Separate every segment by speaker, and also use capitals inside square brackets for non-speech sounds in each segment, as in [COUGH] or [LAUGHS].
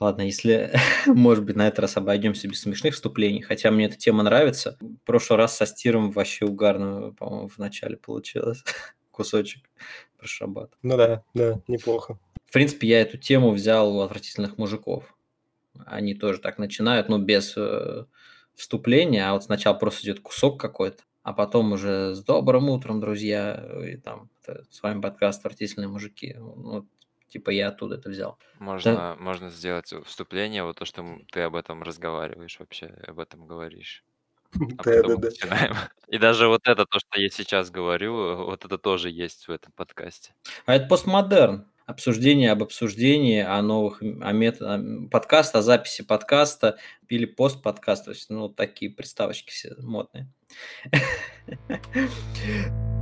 Speaker 1: Ладно, если, [LAUGHS] может быть, на этот раз обойдемся без смешных вступлений, хотя мне эта тема нравится. В прошлый раз со стиром вообще угарно, по-моему, в начале получилось [LAUGHS] кусочек про шаббат.
Speaker 2: Ну да, да, неплохо.
Speaker 1: В принципе, я эту тему взял у отвратительных мужиков. Они тоже так начинают, ну, без э, вступления, а вот сначала просто идет кусок какой-то, а потом уже с добрым утром, друзья, и там это, с вами подкаст «Отвратительные мужики». Ну, типа я оттуда это взял.
Speaker 3: Можно, да. можно сделать вступление, вот то, что ты об этом разговариваешь вообще, об этом говоришь. [LAUGHS] А
Speaker 2: Да, да, да.
Speaker 3: начинаем. [LAUGHS] И даже вот это, то, что я сейчас говорю, вот это тоже есть в этом подкасте.
Speaker 1: А это постмодерн. Обсуждение об обсуждении, о новых, о мет... подкаста, о записи подкаста или постподкаст. То есть, ну, такие приставочки все модные. [LAUGHS]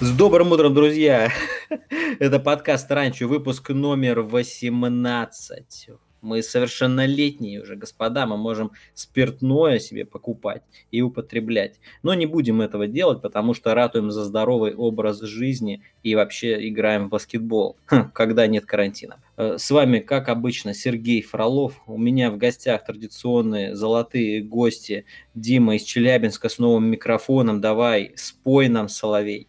Speaker 1: С добрым утром, друзья! [LAUGHS] Это подкаст «Ранчо», выпуск номер 18. Мы совершеннолетние уже, господа, мы можем спиртное себе покупать и употреблять. Но не будем этого делать, потому что ратуем за здоровый образ жизни и вообще играем в баскетбол, [LAUGHS] когда нет карантина. Э, с вами, как обычно, Сергей Фролов. У меня в гостях традиционные золотые гости Дима из Челябинска с новым микрофоном. Давай, спой нам, Соловей.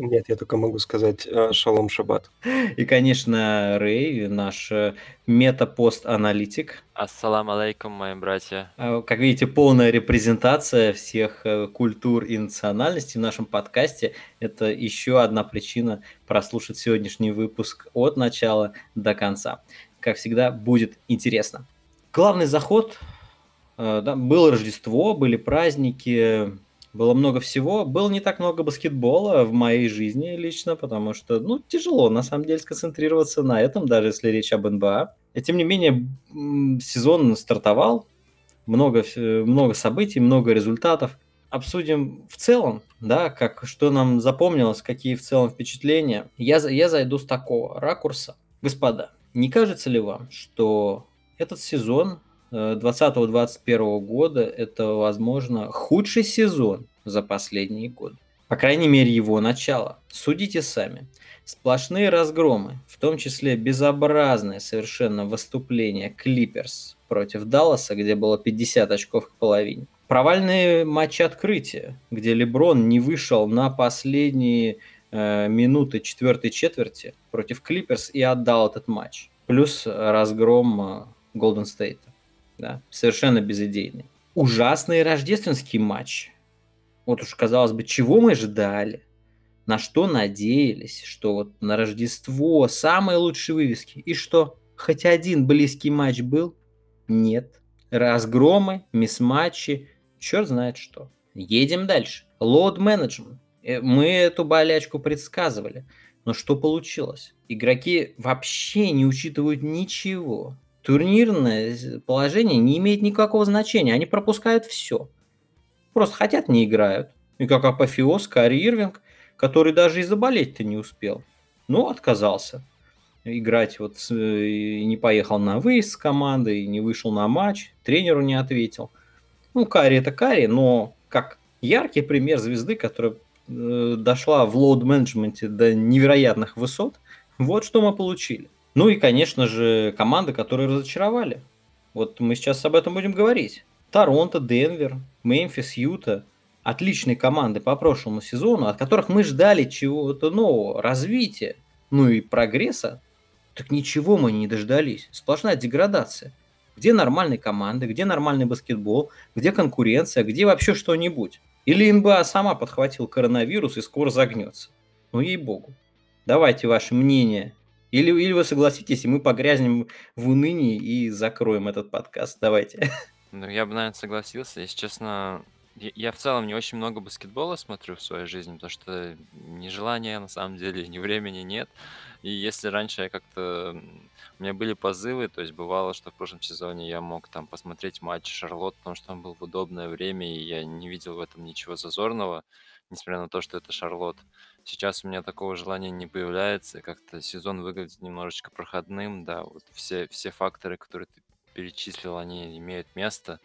Speaker 2: Нет, я только могу сказать э, шалом шаббат.
Speaker 1: И, конечно, Рэй, наш э, метапост-аналитик.
Speaker 3: Ассалам алейкум, мои братья.
Speaker 1: А, как видите, полная репрезентация всех э, культур и национальностей в нашем подкасте. Это еще одна причина прослушать сегодняшний выпуск от начала до конца. Как всегда, будет интересно. Главный заход. Да, было Рождество, были праздники, было много всего. Было не так много баскетбола в моей жизни лично, потому что, ну, тяжело, на самом деле, сконцентрироваться на этом, даже если речь об НБА. И, тем не менее, сезон стартовал, много, много событий, много результатов. Обсудим в целом, да, как, что нам запомнилось, какие в целом впечатления. Я, я зайду с такого ракурса. Господа, не кажется ли вам, что этот сезон 2020-2021 года это, возможно, худший сезон за последние годы. По крайней мере, его начало. Судите сами. Сплошные разгромы, в том числе безобразное совершенно выступление Клиперс против Далласа, где было 50 очков к половине. Провальные матчи открытия, где Леброн не вышел на последние э, минуты четвертой четверти против Клиперс и отдал этот матч. Плюс разгром Голден э, Стейта да, совершенно безидейный. Ужасный рождественский матч. Вот уж казалось бы, чего мы ждали, на что надеялись, что вот на Рождество самые лучшие вывески. И что, хоть один близкий матч был? Нет. Разгромы, мисс-матчи, черт знает что. Едем дальше. Лоуд менеджмент. Э, мы эту болячку предсказывали. Но что получилось? Игроки вообще не учитывают ничего турнирное положение не имеет никакого значения. Они пропускают все. Просто хотят, не играют. И как апофеоз Кари Ирвинг, который даже и заболеть-то не успел. Но отказался играть. Вот и не поехал на выезд с командой, не вышел на матч, тренеру не ответил. Ну, Кари это Кари, но как яркий пример звезды, которая э, дошла в лоуд-менеджменте до невероятных высот. Вот что мы получили. Ну и, конечно же, команды, которые разочаровали. Вот мы сейчас об этом будем говорить. Торонто, Денвер, Мемфис, Юта. Отличные команды по прошлому сезону, от которых мы ждали чего-то нового, развития, ну и прогресса. Так ничего мы не дождались. Сплошная деградация. Где нормальные команды, где нормальный баскетбол, где конкуренция, где вообще что-нибудь. Или НБА сама подхватил коронавирус и скоро загнется. Ну ей-богу. Давайте ваше мнение или, или вы согласитесь, и мы погрязнем в унынии и закроем этот подкаст. Давайте.
Speaker 3: Ну, я бы, наверное, согласился. Если честно, я, в целом не очень много баскетбола смотрю в своей жизни, потому что ни желания, на самом деле, ни времени нет. И если раньше я как-то... У меня были позывы, то есть бывало, что в прошлом сезоне я мог там посмотреть матч Шарлот, потому что он был в удобное время, и я не видел в этом ничего зазорного, несмотря на то, что это Шарлот. Сейчас у меня такого желания не появляется, как-то сезон выглядит немножечко проходным, да, вот все, все факторы, которые ты перечислил, они имеют место.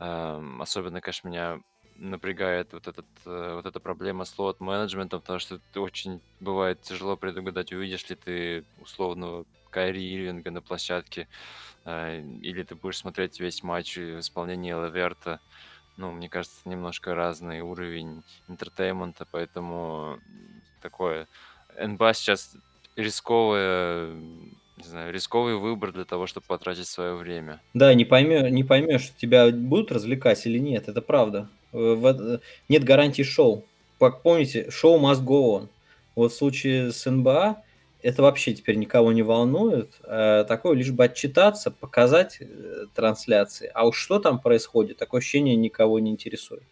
Speaker 3: Эм, особенно, конечно, меня напрягает вот этот, э, вот эта проблема с слот-менеджментом, потому что это очень бывает тяжело предугадать, увидишь ли ты условного Кайри Ирвинга на площадке, э, или ты будешь смотреть весь матч в исполнении Лаверта. Ну, мне кажется, немножко разный уровень entertainment а, поэтому такое... НБА сейчас рисковая не знаю, рисковый выбор для того, чтобы потратить свое время.
Speaker 1: Да, не поймешь, не поймешь, тебя будут развлекать или нет, это правда. Э, нет гарантии шоу. Как помните, show must go on. Вот в случае с НБА это вообще теперь никого не волнует. А такое лишь бы отчитаться, показать э, трансляции. А уж что там происходит, такое ощущение никого не интересует.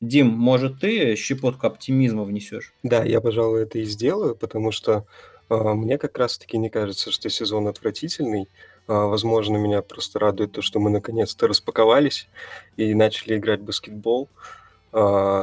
Speaker 1: Дим, может, ты щепотку оптимизма внесешь?
Speaker 2: Да, я, пожалуй, это и сделаю, потому что а, мне как раз-таки не кажется, что сезон отвратительный. А, возможно, меня просто радует то, что мы наконец-то распаковались и начали играть в баскетбол.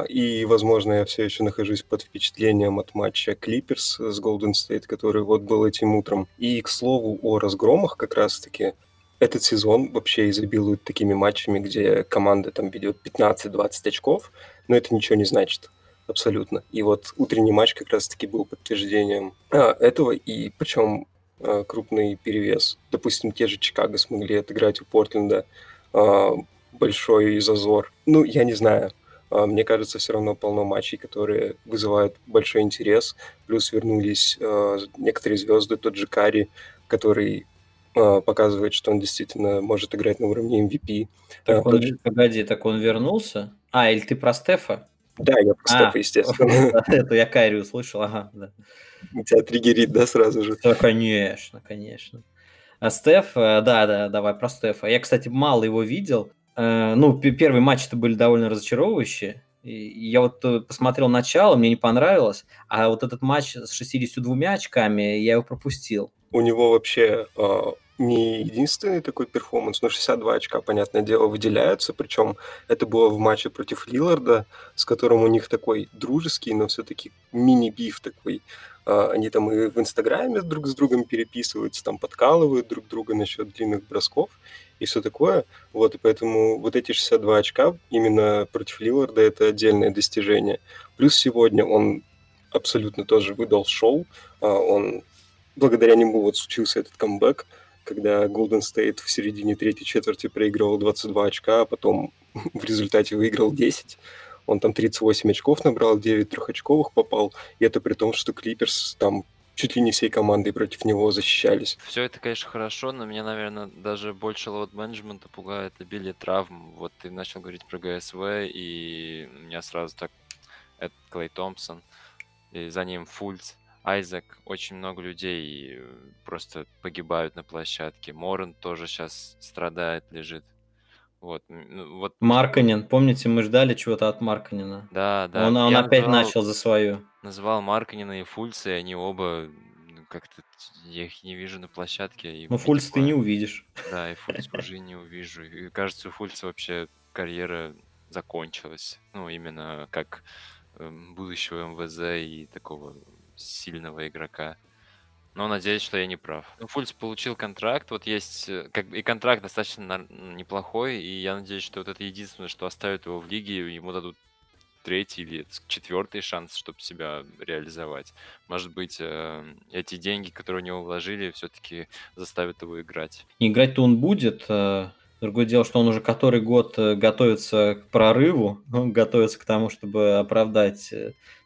Speaker 2: И, возможно, я все еще нахожусь под впечатлением от матча Клиперс с Golden State, который вот был этим утром. И, к слову, о разгромах как раз-таки. Этот сезон вообще изобилует такими матчами, где команда там ведет 15-20 очков, но это ничего не значит абсолютно. И вот утренний матч как раз-таки был подтверждением а, этого, и причем а, крупный перевес. Допустим, те же Чикаго смогли отыграть у Портленда а, большой зазор. Ну, я не знаю. А, мне кажется, все равно полно матчей, которые вызывают большой интерес. Плюс вернулись а, некоторые звезды, тот же Карри, который а, показывает, что он действительно может играть на уровне MVP.
Speaker 1: Так он, же... Погоди, так он вернулся? А, или ты про Стефа?
Speaker 2: Да, я про Стефа, а, естественно. [LAUGHS]
Speaker 1: Это я Кайри услышал, ага, да. [LAUGHS]
Speaker 2: Тебя триггерит, да, сразу же?
Speaker 1: Да, конечно, конечно. А Стеф, э, да, да, давай про Стефа. Я, кстати, мало его видел. Э, ну, первые матчи-то были довольно разочаровывающие. Я вот э, посмотрел начало, мне не понравилось, а вот этот матч с 62 очками я его пропустил.
Speaker 2: У него вообще а, не единственный такой перформанс, но 62 очка, понятное дело, выделяются. Причем это было в матче против Лиларда, с которым у них такой дружеский, но все-таки мини-биф такой. А, они там и в Инстаграме друг с другом переписываются, там подкалывают друг друга насчет длинных бросков и все такое. Вот, и поэтому вот эти 62 очка именно против Лиларда – это отдельное достижение. Плюс сегодня он абсолютно тоже выдал шоу. А, он благодаря нему вот случился этот камбэк – когда Golden State в середине третьей четверти проигрывал 22 очка, а потом [LAUGHS] в результате выиграл 10. Он там 38 очков набрал, 9 трехочковых попал. И это при том, что Клиперс там чуть ли не всей командой против него защищались.
Speaker 3: Все это, конечно, хорошо, но меня, наверное, даже больше лоуд-менеджмента пугает обилие травм. Вот ты начал говорить про ГСВ, и у меня сразу так... Это Клей Томпсон, и за ним Фульц. Айзек, очень много людей просто погибают на площадке. Морен тоже сейчас страдает, лежит. Вот,
Speaker 1: ну, вот. Марканин, помните, мы ждали чего-то от Марканина.
Speaker 3: Да, да.
Speaker 1: Он, он опять называл, начал за свою.
Speaker 3: Называл Марканина и Фульца, и они оба как-то я их не вижу на площадке.
Speaker 1: И ну, Фульц ты не увидишь.
Speaker 3: Да, и Фульц уже не увижу. И кажется, у Фульца вообще карьера закончилась. Ну, именно как эм, будущего МВЗ и такого сильного игрока. Но надеюсь, что я не прав. Ну, Фульц получил контракт, вот есть, э, как и контракт достаточно неплохой, и я надеюсь, что вот это единственное, что оставит его в лиге, ему дадут третий или четвертый шанс, чтобы себя реализовать. Может быть, э, эти деньги, которые у него вложили, все-таки заставят его играть.
Speaker 1: Играть-то он будет. Э, другое дело, что он уже который год готовится к прорыву, [LAUGHS] он готовится к тому, чтобы оправдать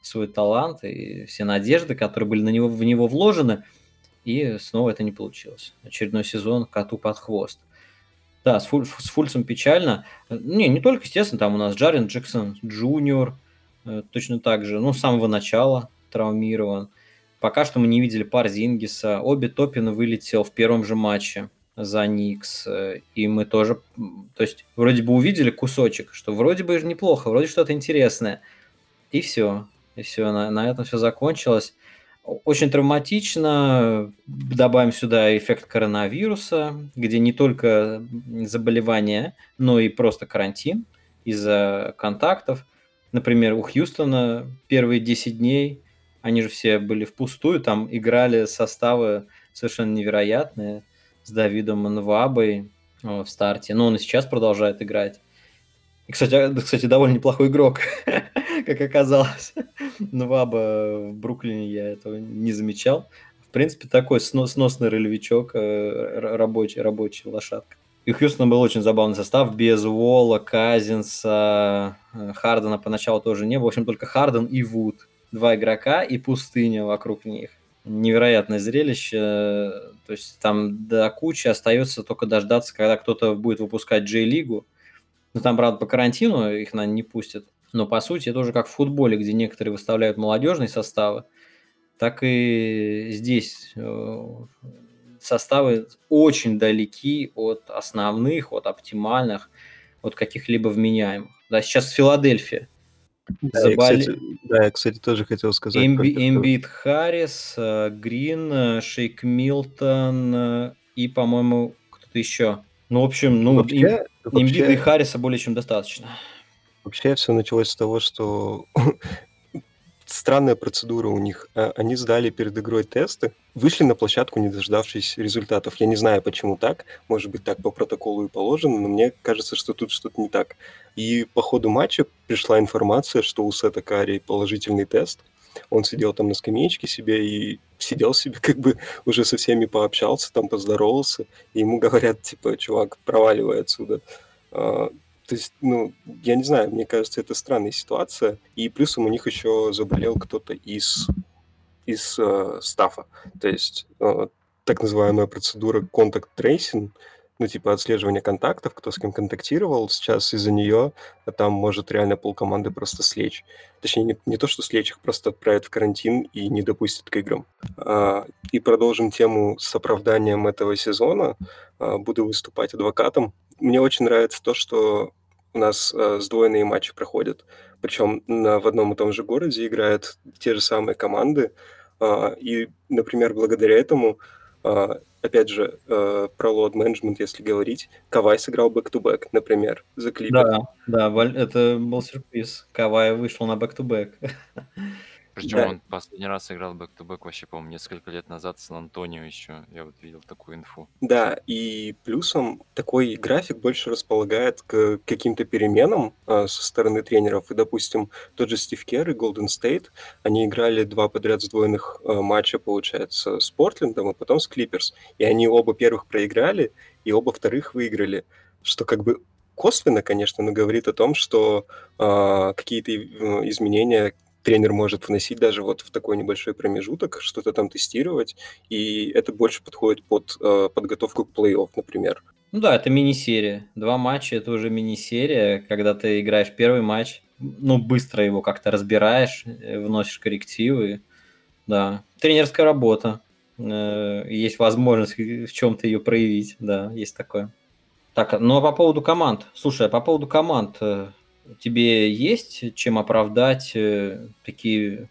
Speaker 1: свой талант и все надежды, которые были на него, в него вложены, и снова это не получилось. Очередной сезон коту под хвост. Да, с, Фуль, с Фульцем печально. Не, не только, естественно, там у нас Джарен Джексон Джуниор, э, точно так же, ну, с самого начала травмирован. Пока что мы не видели пар Зингиса. Обе Топина вылетел в первом же матче за Никс. Э, и мы тоже, то есть, вроде бы увидели кусочек, что вроде бы неплохо, вроде что-то интересное. И все. И все, на, на этом все закончилось. Очень травматично. Добавим сюда эффект коронавируса, где не только заболевания, но и просто карантин из-за контактов. Например, у Хьюстона первые 10 дней, они же все были впустую, там играли составы совершенно невероятные с Давидом Нвабой в старте. Но он и сейчас продолжает играть. И, кстати, а, кстати, довольно неплохой игрок, [LAUGHS] как оказалось. Нваба в Бруклине я этого не замечал. В принципе, такой сносный ролевичок, э, рабочий, рабочий лошадка. И у Хьюстона был очень забавный состав, без Уолла, Казинса, э, Хардена поначалу тоже не было. В общем, только Харден и Вуд. Два игрока и пустыня вокруг них. Невероятное зрелище. То есть там до кучи остается только дождаться, когда кто-то будет выпускать Джей-лигу. Ну, там, правда, по карантину их, наверное, не пустят. Но, по сути, это уже как в футболе, где некоторые выставляют молодежные составы, так и здесь э, составы очень далеки от основных, от оптимальных, от каких-либо вменяемых. Да, сейчас Филадельфия.
Speaker 2: Да, Забали... я, кстати, да, я, кстати, тоже хотел сказать.
Speaker 1: Эмби, Эмбит Харрис, э, Грин, э, Шейк Милтон и, по-моему, кто-то еще. Ну, в общем, ну, вообще, им, вообще... И Харриса более чем достаточно.
Speaker 2: Вообще все началось с того, что [LAUGHS] странная процедура у них. А, они сдали перед игрой тесты, вышли на площадку, не дождавшись результатов. Я не знаю, почему так. Может быть, так по протоколу и положено, но мне кажется, что тут что-то не так. И по ходу матча пришла информация, что у Сета Карри положительный тест. Он сидел там на скамеечке себе и сидел себе, [LAUGHS] как бы уже со всеми пообщался, там поздоровался. И ему говорят, типа, чувак, проваливай отсюда. А, то есть, ну, я не знаю, мне кажется, это странная ситуация. И плюсом у них еще заболел кто-то из, из э, стафа. То есть, э, так называемая процедура contact tracing, ну, типа отслеживание контактов, кто с кем контактировал. Сейчас из-за нее там может реально полкоманды просто слечь. Точнее, не, не то, что слечь, их просто отправят в карантин и не допустят к играм. А, и продолжим тему с оправданием этого сезона. А, буду выступать адвокатом. Мне очень нравится то, что у нас э, сдвоенные матчи проходят. Причем на, в одном и том же городе играют те же самые команды. Э, и, например, благодаря этому, опять же, э, про load management, если говорить, Кавай сыграл back-to-back, например, за Клипперс.
Speaker 1: Да, да, это был сюрприз. Кавай вышел на back-to-back. [LAUGHS]
Speaker 3: Причем Да. он последний раз играл back-to-back вообще, по-моему, несколько лет назад с Сан-Антонио еще. Я вот видел такую инфу.
Speaker 2: Да, и плюсом такой график больше располагает к каким-то переменам а, со стороны тренеров. И, допустим, тот же Стив Керр и Голден Стейт, они играли два подряд сдвоенных а, матча, получается, с Портлендом, а потом с Клиперс. И они оба первых проиграли, и оба вторых выиграли. Что как бы косвенно, конечно, но говорит о том, что а, какие-то э, изменения тренер может вносить даже вот в такой небольшой промежуток, что-то там тестировать, и это больше подходит под э, подготовку к плей-офф, например.
Speaker 1: Ну да, это мини-серия. Два матча – это уже мини-серия, когда ты играешь первый матч, ну, быстро его как-то разбираешь, э, вносишь коррективы. Да, тренерская работа. Э, есть возможность в чем-то ее проявить, да, есть такое. Так, ну а по поводу команд. Слушай, а по поводу команд, э, тебе есть чем оправдать э, такие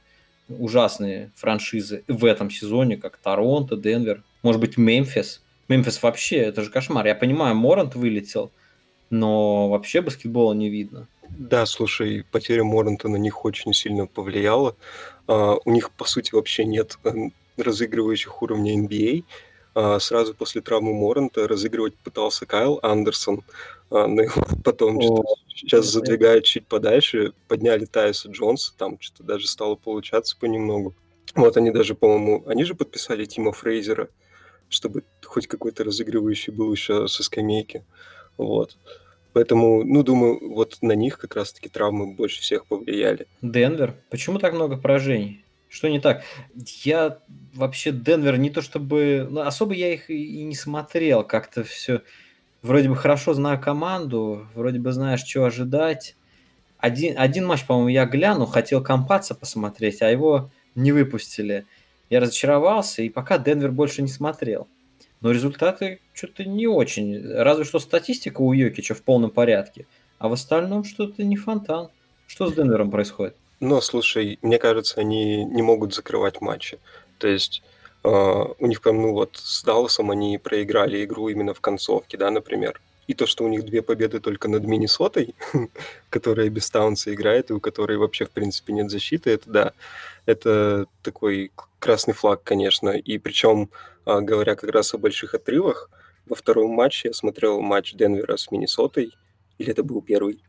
Speaker 1: ужасные франшизы в этом сезоне, как Торонто, Денвер, может быть, Мемфис? Мемфис вообще, это же кошмар. Я понимаю, Морант вылетел, но вообще баскетбола не видно.
Speaker 2: Да, слушай, потеря Моранта на них очень сильно повлияла. Uh, у них, по сути, вообще нет э, разыгрывающих уровня NBA. Uh, сразу после травмы Моранта разыгрывать пытался Кайл Андерсон, но его потом О, сейчас задвигают чуть подальше, подняли Тайса Джонса, там что-то даже стало получаться понемногу. Вот они даже, по-моему, они же подписали Тима Фрейзера, чтобы хоть какой-то разыгрывающий был еще со скамейки. Вот. Поэтому, ну, думаю, вот на них как раз-таки травмы больше всех повлияли.
Speaker 1: Денвер? Почему так много поражений? Что не так? Я вообще Денвер не то чтобы... Ну, особо я их и не смотрел. Как-то все вроде бы хорошо знаю команду, вроде бы знаешь, что ожидать. Один, один матч, по-моему, я гляну, хотел компаться посмотреть, а его не выпустили. Я разочаровался, и пока Денвер больше не смотрел. Но результаты что-то не очень. Разве что статистика у Йокича в полном порядке. А в остальном что-то не фонтан. Что с Денвером происходит?
Speaker 2: Ну, слушай, мне кажется, они не могут закрывать матчи. То есть у них прям, ну вот, с Далласом они проиграли игру именно в концовке, да, например. И то, что у них две победы только над Миннесотой, [LAUGHS] которая без Таунса играет, и у которой вообще, в принципе, нет защиты, это да, это такой красный флаг, конечно. И причем, а, говоря как раз о больших отрывах, во втором матче я смотрел матч Денвера с Миннесотой, или это был первый?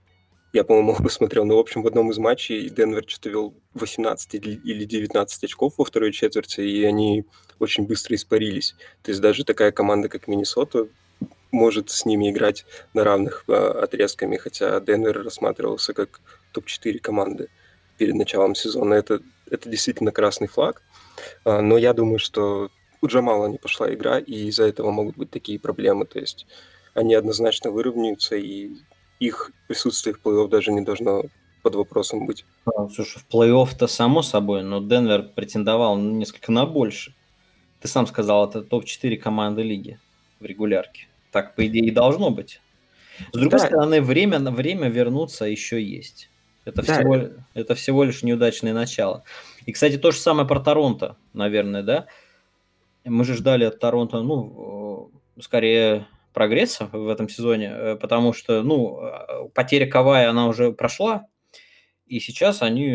Speaker 2: Я, по-моему, [LAUGHS] посмотрел, но, в общем, в одном из матчей Денвер что-то вел 18 или 19 очков во второй четверти, и они очень быстро испарились. То есть даже такая команда, как Миннесота, может с ними играть на равных э, отрезками, хотя Денвер рассматривался как топ-4 команды перед началом сезона. Это, это действительно красный флаг, а, но я думаю, что у Джамала не пошла игра, и из-за этого могут быть такие проблемы. То есть они однозначно выровняются, и их присутствие в плей-офф даже не должно под вопросом быть.
Speaker 1: А, слушай, в плей-офф-то само собой, но Денвер претендовал несколько на больше. Ты сам сказал, это топ-4 команды лиги в регулярке. Так, по идее, и должно быть. С другой да. стороны, время время вернуться еще есть. Это, да. всего, это всего лишь неудачное начало. И, кстати, то же самое про Торонто, наверное, да? Мы же ждали от Торонто, ну, скорее прогресса в этом сезоне, э, потому что, ну, э, потеря Кавая, она уже прошла, и сейчас они,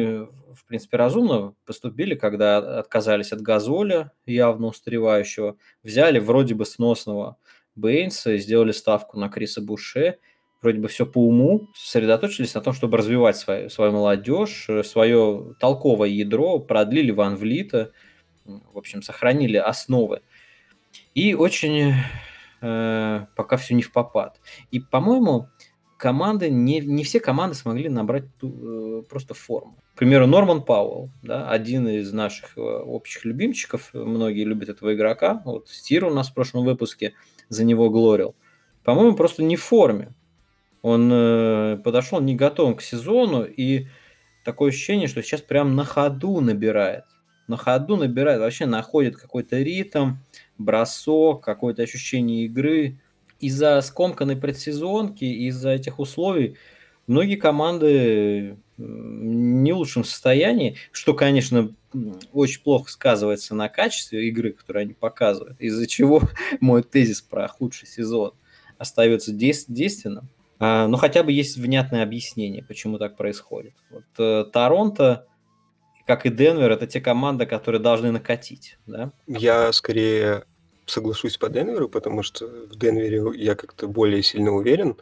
Speaker 1: в принципе, разумно поступили, когда отказались от Газоля, явно устаревающего, взяли вроде бы сносного Бейнса, сделали ставку на Криса Буше, вроде бы все по уму, сосредоточились на том, чтобы развивать свою, свою молодежь, э, свое толковое ядро, продлили Ван Влита, в общем, сохранили основы. И очень э, пока все не в попад. И, по-моему, команды, не, не все команды смогли набрать ту, э, просто форму. К примеру, Норман Пауэлл, да, один из наших э, общих любимчиков, многие любят этого игрока, вот Стир у нас в прошлом выпуске за него глорил, по-моему, просто не в форме. Он э, подошел не готовым к сезону, и такое ощущение, что сейчас прям на ходу набирает. На ходу набирает, вообще находит какой-то ритм, бросок, какое-то ощущение игры. Из-за скомканной предсезонки, из-за этих условий многие команды не лучшем состоянии, что, конечно, очень плохо сказывается на качестве игры, которую они показывают, из-за чего [LAUGHS] мой тезис про худший сезон остается действенным. А, но хотя бы есть внятное объяснение, почему так происходит. Вот э, Торонто, как и Денвер, это те команды, которые должны накатить. Да?
Speaker 2: Я скорее соглашусь по Денверу, потому что в Денвере я как-то более сильно уверен.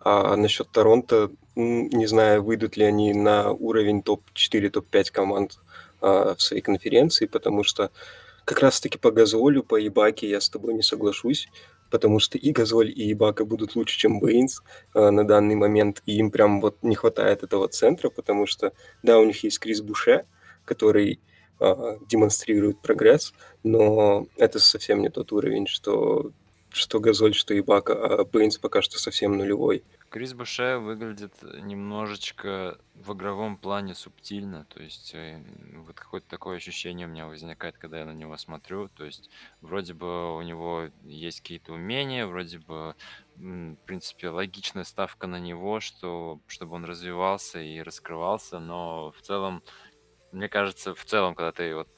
Speaker 2: А насчет Торонто, не знаю, выйдут ли они на уровень топ-4, топ-5 команд а, в своей конференции, потому что как раз-таки по Газолю, по Ибаке я с тобой не соглашусь, потому что и Газоль, и Ибака будут лучше, чем Бейнс а, на данный момент, и им прям вот не хватает этого центра, потому что, да, у них есть Крис Буше, который а, демонстрирует прогресс, но это совсем не тот уровень, что что Газоль, что Ибака, а Бейнс пока что совсем нулевой.
Speaker 3: Крис Буше выглядит немножечко в игровом плане субтильно, то есть э, вот какое-то такое ощущение у меня возникает, когда я на него смотрю, то есть вроде бы у него есть какие-то умения, вроде бы, в принципе, логичная ставка на него, что чтобы он развивался и раскрывался, но в целом мне кажется, в целом, когда ты вот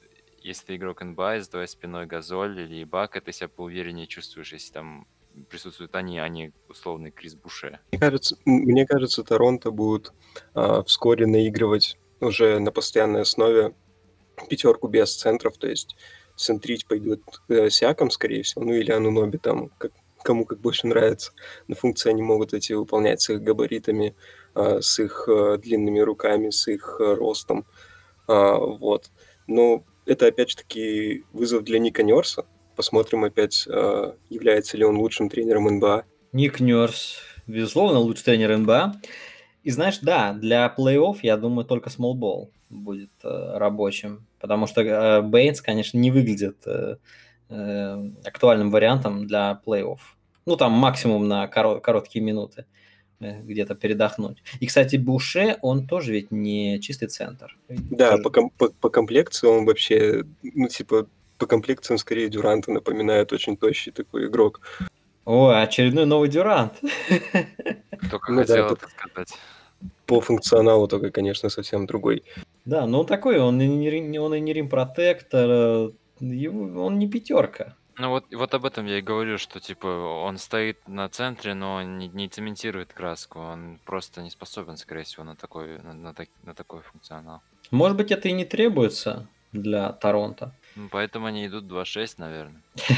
Speaker 3: если ты игрок НБА, за твоей спиной Газоль или Ибака, ты себя поувереннее чувствуешь, если там присутствуют они, а не условный Крис Буше.
Speaker 2: Мне кажется, мне кажется Торонто будут а, вскоре наигрывать уже на постоянной основе пятерку без центров, то есть центрить пойдет э, Сиаком, скорее всего, ну или Ануноби там, как, кому как больше нравится. Но функции они могут эти выполнять с их габаритами, э, с их э, длинными руками, с их э, ростом. А, вот. Но это, опять же таки, вызов для Ника Нерса. Посмотрим опять, а, является ли он лучшим тренером НБА.
Speaker 1: Ник Нерс, безусловно, лучший тренер НБА. И знаешь, да, для плей-офф, я думаю, только смолбол будет э, рабочим, потому что э, Бейнс, конечно, не выглядит э, э, актуальным вариантом для плей-офф. Ну, там максимум на коро- короткие минуты. Где-то передохнуть. И, кстати, Буше, он тоже ведь не чистый центр.
Speaker 2: Да, тоже... по, ком- по, по комплекции он вообще, ну, типа, по комплекции он скорее Дюранта напоминает, очень тощий такой игрок.
Speaker 1: О, очередной новый Дюрант.
Speaker 3: Только ну, хотел да, это сказать.
Speaker 2: По функционалу только, конечно, совсем другой.
Speaker 1: Да, но он такой, он и не, он и не рим-протектор, э, он не пятерка.
Speaker 3: Ну вот, вот об этом я и говорю, что типа он стоит на центре, но не, не цементирует краску. Он просто не способен, скорее всего, на такой, на, на, так- на такой функционал.
Speaker 1: Может быть, это и не требуется для Торонто.
Speaker 3: Ну, поэтому они идут 2-6, наверное. [LAUGHS]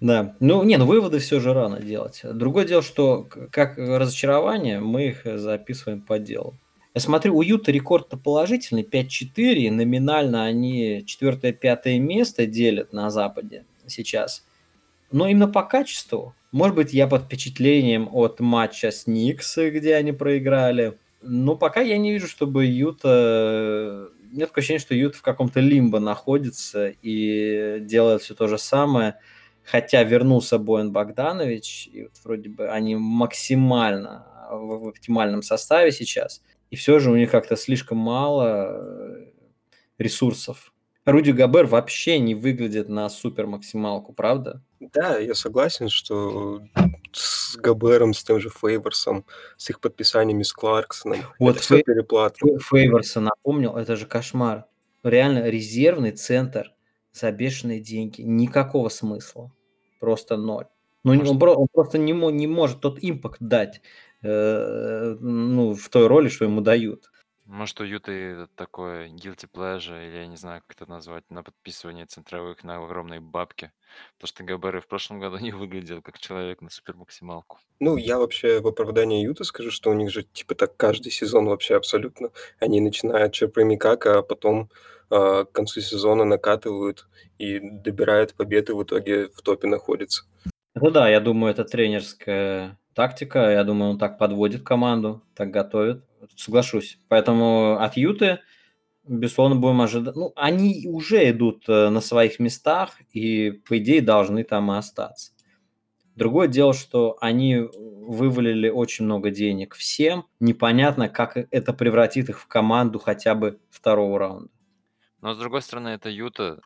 Speaker 1: Да. Ну, не, ну выводы все же рано делать. Другое дело, что как разочарование мы их записываем по делу. Я смотрю, у Юта рекорд-то положительный, 5-4. Номинально они 4-5 место делят на Западе сейчас. Но именно по качеству. Может быть, я под впечатлением от матча с Никс, где они проиграли. Но пока я не вижу, чтобы Юта... Нет такое ощущение, что Юта в каком-то лимбо находится и делает все то же самое. Хотя вернулся Боин Богданович, и вот вроде бы они максимально в, в оптимальном составе сейчас. И все же у них как-то слишком мало э, ресурсов. Руди Габер вообще не выглядит на супер максималку, правда?
Speaker 2: Да, я согласен, что с Габером, с тем же Фейворсом, с их подписаниями с Кларксоном,
Speaker 1: вот
Speaker 2: это все переплата.
Speaker 1: Фейворса напомнил, это же кошмар. Реально резервный центр за бешеные деньги. Никакого смысла. Просто ноль. Ну, он, он просто не, не может тот импакт дать э, ну, в той роли, что ему дают.
Speaker 3: Может, у Юты такое guilty pleasure, или я не знаю, как это назвать, на подписывание центровых на огромные бабки. Потому что ГБР в прошлом году [LAUGHS] не выглядел как человек на супер максималку.
Speaker 2: Ну, я вообще в оправдании Юта скажу, что у них же типа так каждый сезон вообще абсолютно. Они начинают черпами как, а потом э, к концу сезона накатывают и добирают победы, в итоге в топе находятся.
Speaker 1: Ну да, я думаю, это тренерская тактика. Я думаю, он так подводит команду, так готовит. Соглашусь. Поэтому от Юты, безусловно, будем ожидать. Ну, они уже идут э, на своих местах и, по идее, должны там и остаться. Другое дело, что они вывалили очень много денег всем. Непонятно, как это превратит их в команду хотя бы второго раунда.
Speaker 3: Но, с другой стороны, это Юта.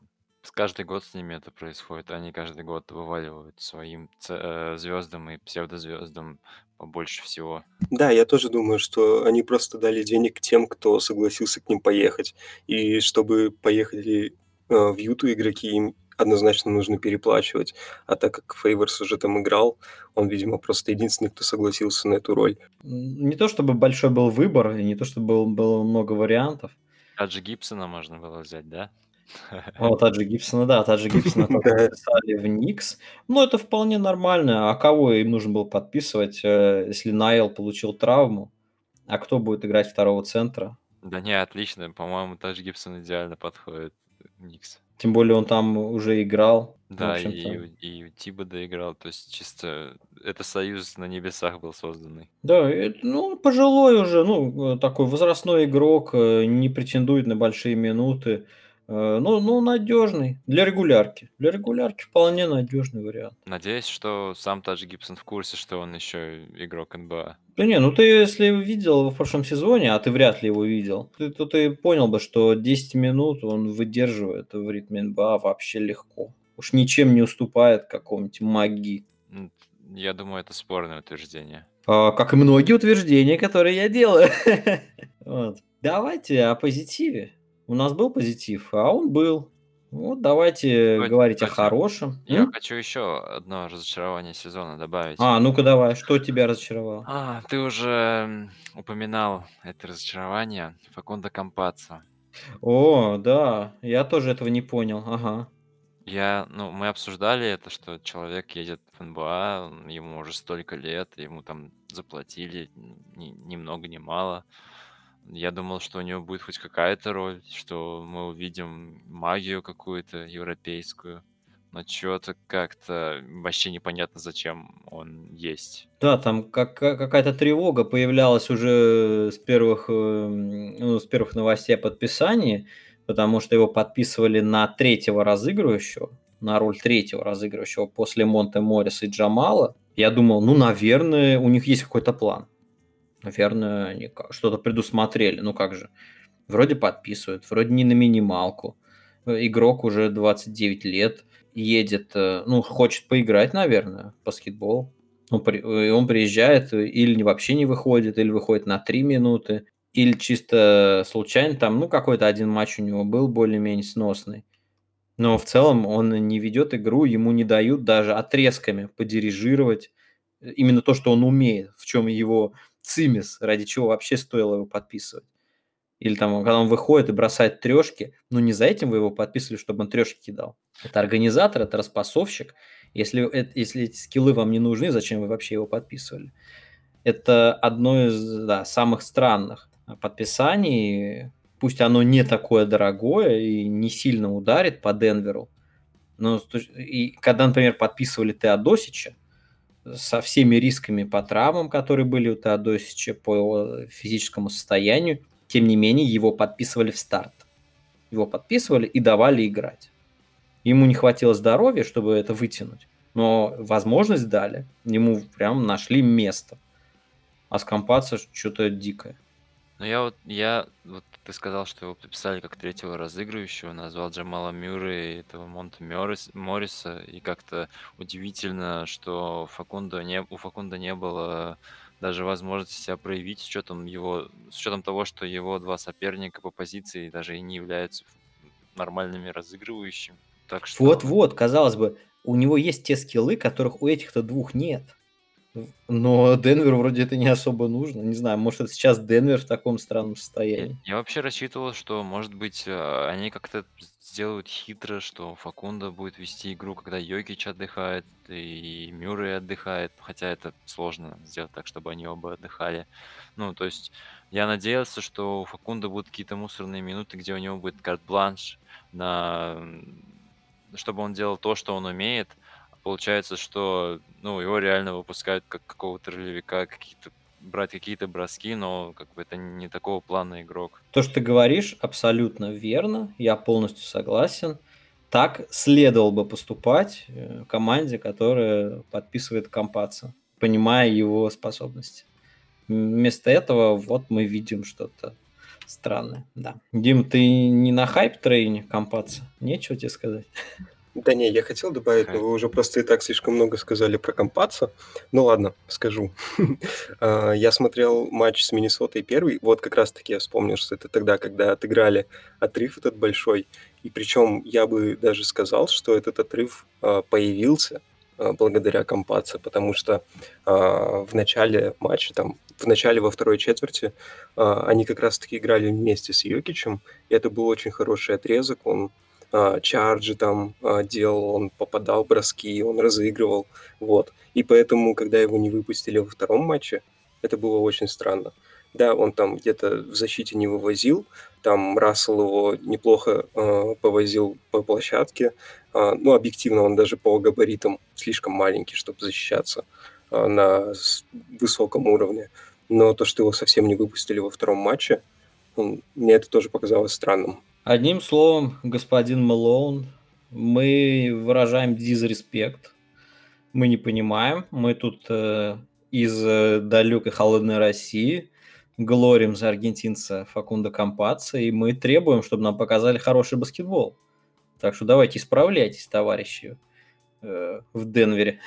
Speaker 3: С каждый год с ними это происходит. Они каждый год вываливают своим э, звездам и псевдозвездам побольше всего.
Speaker 2: Да, я тоже думаю, что они просто дали денег тем, кто согласился к ним поехать. И чтобы поехали э, в Юту игроки, им однозначно нужно переплачивать. А так как Фейворс уже там играл, он, видимо, просто единственный, кто согласился на эту роль.
Speaker 1: Не то чтобы большой был выбор, и не то чтобы было, много вариантов.
Speaker 3: Таджи Гибсона можно было взять, да? [LAUGHS]
Speaker 1: О, Таджи Гибсона, да, Таджи Гибсона [LAUGHS] подписали в Никс. Ну, это вполне нормально. А кого им нужно было подписывать, э, если Найл получил травму? А кто будет играть второго центра?
Speaker 3: Да не, отлично. По-моему, Таджи Гибсон идеально подходит Никс.
Speaker 1: Тем более он там уже играл.
Speaker 3: Да, и, и у Тибода играл. То есть чисто это союз на небесах был созданный.
Speaker 1: Да, это, ну, пожилой уже, ну, э, такой возрастной игрок, э, не претендует на большие минуты. Э, ну, ну, надежный. Для регулярки. Для регулярки вполне надежный вариант.
Speaker 3: Надеюсь, что сам Тадж Гибсон в курсе, что он еще игрок НБА.
Speaker 1: Да не, ну ты если видел в прошлом сезоне, а ты вряд ли его видел, ты, то ты понял бы, что 10 минут он выдерживает в ритме НБА вообще легко. Уж ничем не уступает какому-нибудь маги.
Speaker 3: Я думаю, это спорное утверждение.
Speaker 1: А, как и многие утверждения, которые я делаю. [LAUGHS] вот. Давайте о позитиве. У нас был позитив, а он был. Вот давайте Давайте, говорить о хорошем.
Speaker 3: Я М? хочу еще одно разочарование сезона добавить.
Speaker 1: А, ну-ка давай, что тебя разочаровало?
Speaker 3: А, ты уже упоминал это разочарование Факунда Кампаца.
Speaker 1: О, да, я тоже этого не понял, ага.
Speaker 3: Я, ну, мы обсуждали это, что человек едет в НБА, ему уже столько лет, ему там заплатили ни, ни много ни мало. Я думал, что у него будет хоть какая-то роль, что мы увидим магию какую-то европейскую. Но что-то как-то вообще непонятно, зачем он есть.
Speaker 1: Да, там как, какая-то тревога появлялась уже с первых, эм, ну, с первых новостей о подписании, потому что его подписывали на третьего разыгрывающего, на роль третьего разыгрывающего после Монте Морриса и Джамала. Я думал, ну, наверное, у них есть какой-то план. Наверное, они что-то предусмотрели. Ну как же, вроде подписывают, вроде не на минималку. Игрок уже 29 лет, едет, э, ну, хочет поиграть, наверное, в баскетбол. Он, при, он приезжает или вообще не выходит, или выходит на 3 минуты, или чисто случайно там, ну, какой-то один матч у него был более-менее сносный. Но в целом он не ведет игру, ему не дают даже отрезками подирижировать именно то, что он умеет, в чем его цимис, ради чего вообще стоило его подписывать. Или там, когда он выходит и бросает трешки, ну не за этим вы его подписывали, чтобы он трешки кидал. Это организатор, это распасовщик. Если, если эти скиллы вам не нужны, зачем вы вообще его подписывали? Это одно из да, самых странных подписаний. Пусть оно не такое дорогое и не сильно ударит по Денверу. Но и когда, например, подписывали Теодосича, со всеми рисками по травмам, которые были у Теодосича, по его физическому состоянию, тем не менее, его подписывали в старт. Его подписывали и давали играть. Ему не хватило здоровья, чтобы это вытянуть, но возможность дали. Ему прям нашли место. А скомпаться что-то дикое.
Speaker 3: Ну я вот, я, вот ты сказал, что его подписали как третьего разыгрывающего, назвал Джамала Мюррей и этого Монта Моррис, Морриса, и как-то удивительно, что Факунда не, у Факунда не было даже возможности себя проявить с учетом его, с учетом того, что его два соперника по позиции даже и не являются нормальными разыгрывающими. Так что...
Speaker 1: Вот-вот, казалось бы, у него есть те скиллы, которых у этих-то двух нет. Но Денверу вроде это не особо нужно. Не знаю, может, это сейчас Денвер в таком странном состоянии.
Speaker 3: Я вообще рассчитывал, что, может быть, э, они как-то сделают хитро, что Факунда будет вести игру, когда Йокич отдыхает и Мюррей отдыхает, хотя это сложно сделать так, чтобы они оба отдыхали. Ну, то есть я надеялся, что у Факунда будут какие-то мусорные минуты, где у него будет карт-бланш на чтобы он делал то, что он умеет, получается, что ну, его реально выпускают как какого-то ролевика, какие-то брать какие-то броски, но как бы это не такого плана игрок.
Speaker 1: То, что ты говоришь, абсолютно верно, я полностью согласен. Так следовало бы поступать э, команде, которая подписывает компаца, понимая его способности. Вместо этого вот мы видим что-то странное. Да. Дим, ты не на хайп-трейне компаца? Нечего тебе сказать? [LAUGHS]
Speaker 2: Да не, я хотел добавить, но вы уже просто и так слишком много сказали про Компаца. Ну ладно, скажу. [LAUGHS] А, я смотрел матч с Миннесотой первый, вот как раз-таки я вспомнил, что это тогда, когда отыграли отрыв этот большой. И причем я бы даже сказал, что этот отрыв а, появился а, благодаря Компаце, потому что в начале матча, там, в начале во второй четверти, они как раз-таки играли вместе с Йокичем, и это был очень хороший отрезок, он а, чарджи там а, делал, он попадал броски, он разыгрывал, вот. И поэтому, когда его не выпустили во втором матче, это было очень странно. Да, он там где-то в защите не вывозил, там Рассел его неплохо э, повозил по площадке, э, ну, объективно он даже по габаритам слишком маленький, чтобы защищаться э, на высоком уровне. Но то, что его совсем не выпустили во втором матче, он, мне это тоже показалось странным.
Speaker 1: Одним словом, господин Мэлоун, мы выражаем дизреспект. Мы не понимаем. Мы тут э, из э, далекой холодной России глорим за аргентинца Факунда Кампаца, и мы требуем, чтобы нам показали хороший баскетбол. Так что давайте исправляйтесь, товарищи, э, в Денвере.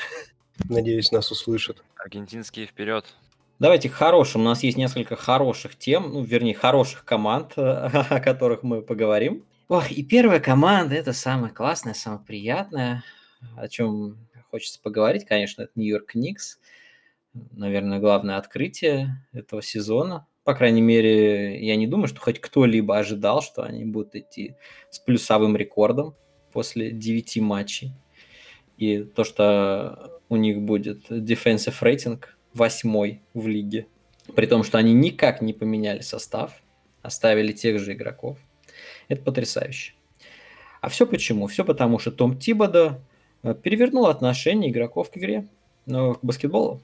Speaker 2: Надеюсь, нас услышат.
Speaker 3: Аргентинские вперед.
Speaker 1: Давайте к хорошим. У нас есть несколько хороших тем, ну, вернее, хороших команд, [LAUGHS] о которых мы поговорим. Ох, и первая команда – это самая классная, самая приятная, о чем хочется поговорить, конечно, это Нью-Йорк Никс. Наверное, главное открытие этого сезона. По крайней мере, я не думаю, что хоть кто-либо ожидал, что они будут идти с плюсовым рекордом после 9 матчей. И то, что у них будет defensive рейтинг восьмой в лиге. При том, что они никак не поменяли состав, оставили тех же игроков. Это потрясающе. А все почему? Все потому, что Том Тибода э, перевернул отношение игроков к игре, ну, к баскетболу.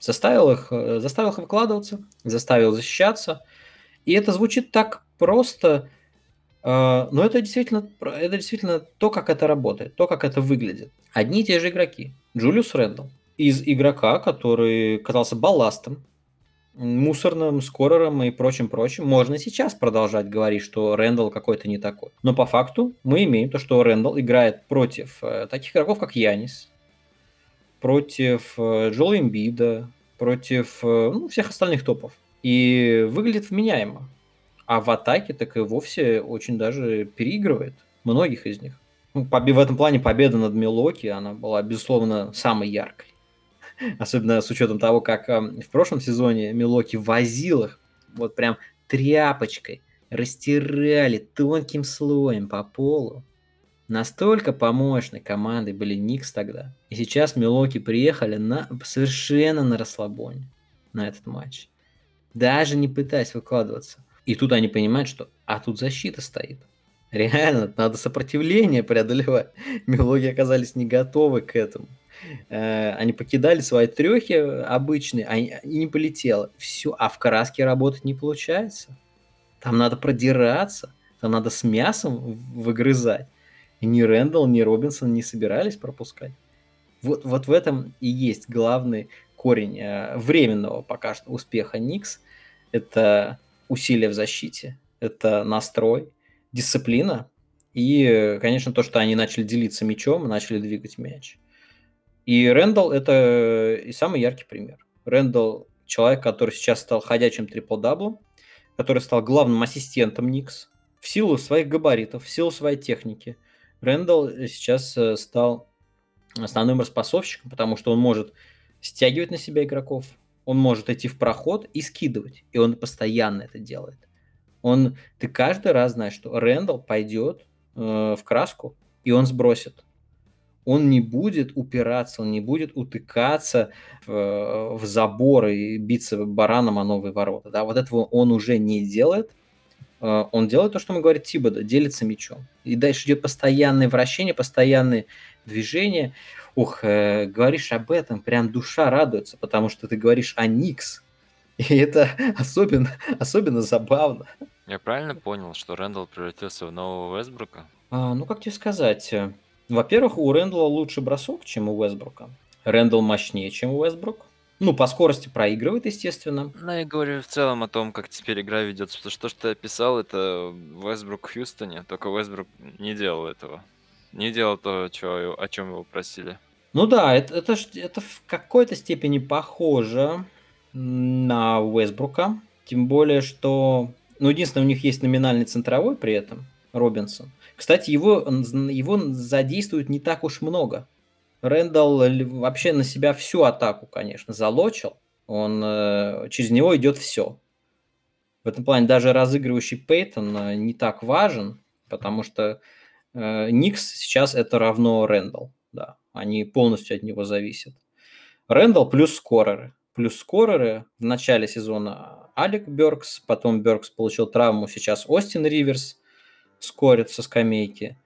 Speaker 1: Заставил их, э, заставил их выкладываться, заставил защищаться. И это звучит так просто, э, но это действительно, это действительно то, как это работает, то, как это выглядит. Одни и те же игроки. Джулиус Рэндалл, из игрока, который казался балластом, мусорным, скорером и прочим-прочим, можно сейчас продолжать говорить, что Рэндалл какой-то не такой. Но по факту мы имеем то, что Рэндалл играет против э, таких игроков, как Янис, против э, Джола Эмбида, против э, ну, всех остальных топов. И выглядит вменяемо. А в атаке так и вовсе очень даже переигрывает многих из них. Ну, в этом плане победа над Милоки, она была, безусловно, самой яркой. Особенно с учетом того, как в прошлом сезоне Милоки возил их вот прям тряпочкой растирали тонким слоем по полу. Настолько помощной командой были Никс тогда. И сейчас Милоки приехали на, совершенно на расслабоне на этот матч. Даже не пытаясь выкладываться. И тут они понимают, что а тут защита стоит. Реально, надо сопротивление преодолевать. Мелоги оказались не готовы к этому. Э, они покидали свои трехи обычные, а и не полетело. Все, а в краске работать не получается. Там надо продираться, там надо с мясом выгрызать. И ни Рэндалл, ни Робинсон не собирались пропускать. Вот, вот в этом и есть главный корень э, временного пока что успеха Никс. Это усилия в защите, это настрой, дисциплина и, конечно, то, что они начали делиться мячом, начали двигать мяч. И Рэндалл – это и самый яркий пример. Рэндалл – человек, который сейчас стал ходячим трипл-даблом, который стал главным ассистентом Никс в силу своих габаритов, в силу своей техники. Рэндалл сейчас э, стал основным распасовщиком, потому что он может стягивать на себя игроков, он может идти в проход и скидывать, и он постоянно это делает. Он, ты каждый раз знаешь, что Рэндалл пойдет э, в краску, и он сбросит. Он не будет упираться, он не будет утыкаться в, в забор и биться бараном о новые ворота. Да? Вот этого он уже не делает. Э, он делает то, что мы говорит Тибода, делится мячом. И дальше идет постоянное вращение, постоянные движения ух, э, говоришь об этом, прям душа радуется, потому что ты говоришь о Никс. И это [LAUGHS] особенно, особенно забавно.
Speaker 3: Я правильно понял, что Рэндалл превратился в нового Вестбрука?
Speaker 1: А, ну, как тебе сказать? Во-первых, у Рэндалла лучше бросок, чем у Вестбрука. Рэндалл мощнее, чем у Вестбрук. Ну, по скорости проигрывает, естественно.
Speaker 3: Ну, я говорю в целом о том, как теперь игра ведется. Потому что то, что я писал, это Вестбрук в Хьюстоне. Только Вестбрук не делал этого. Не делал то, чего, о чем его просили.
Speaker 1: Ну да, это, это, это в какой-то степени похоже на Уэсбрука. Тем более, что... Ну, единственное, у них есть номинальный центровой при этом, Робинсон. Кстати, его, его задействуют не так уж много. Рэндалл вообще на себя всю атаку, конечно, залочил. Он, э, через него идет все. В этом плане даже разыгрывающий Пейтон э, не так важен, потому что э, Никс сейчас это равно Рэндалл. Да. Они полностью от него зависят. Рэндалл плюс скореры. Плюс скореры в начале сезона Алек Бёркс, потом Бёркс получил травму, сейчас Остин Риверс скорит со скамейки.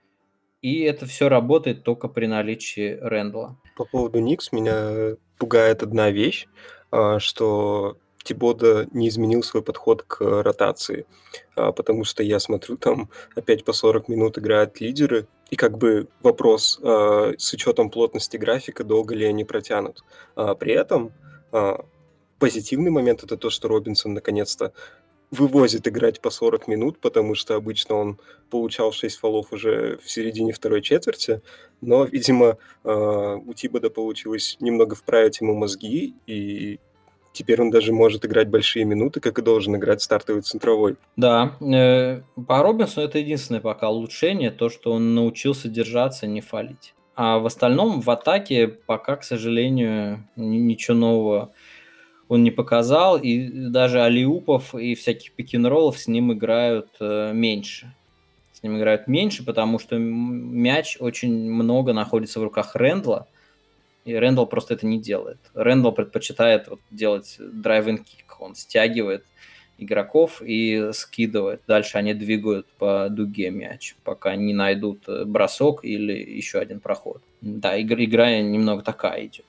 Speaker 1: И это все работает только при наличии Рэндала.
Speaker 2: По поводу Никс меня пугает одна вещь, а, что Тибода не изменил свой подход к ротации, а, потому что я смотрю, там опять по 40 минут играют лидеры, и как бы вопрос а, с учетом плотности графика, долго ли они протянут. При этом позитивный момент это то, что Робинсон наконец-то вывозит играть по 40 минут, потому что обычно он получал 6 фолов уже в середине второй четверти, но, видимо, у Тибода получилось немного вправить ему мозги, и Теперь он даже может играть большие минуты, как и должен играть стартовый центровой.
Speaker 1: Да, э, по Робинсу это единственное пока улучшение, то, что он научился держаться, не фалить. А в остальном в атаке пока, к сожалению, ничего нового он не показал, и даже алиупов и всяких пикинроллов с ним играют э, меньше. С ним играют меньше, потому что мяч очень много находится в руках Рэндла, и Рэндалл просто это не делает. Рэндалл предпочитает вот делать драйв кик. Он стягивает игроков и скидывает. Дальше они двигают по дуге мяч, пока не найдут э, бросок или еще один проход. Да, игра, игра немного такая идет.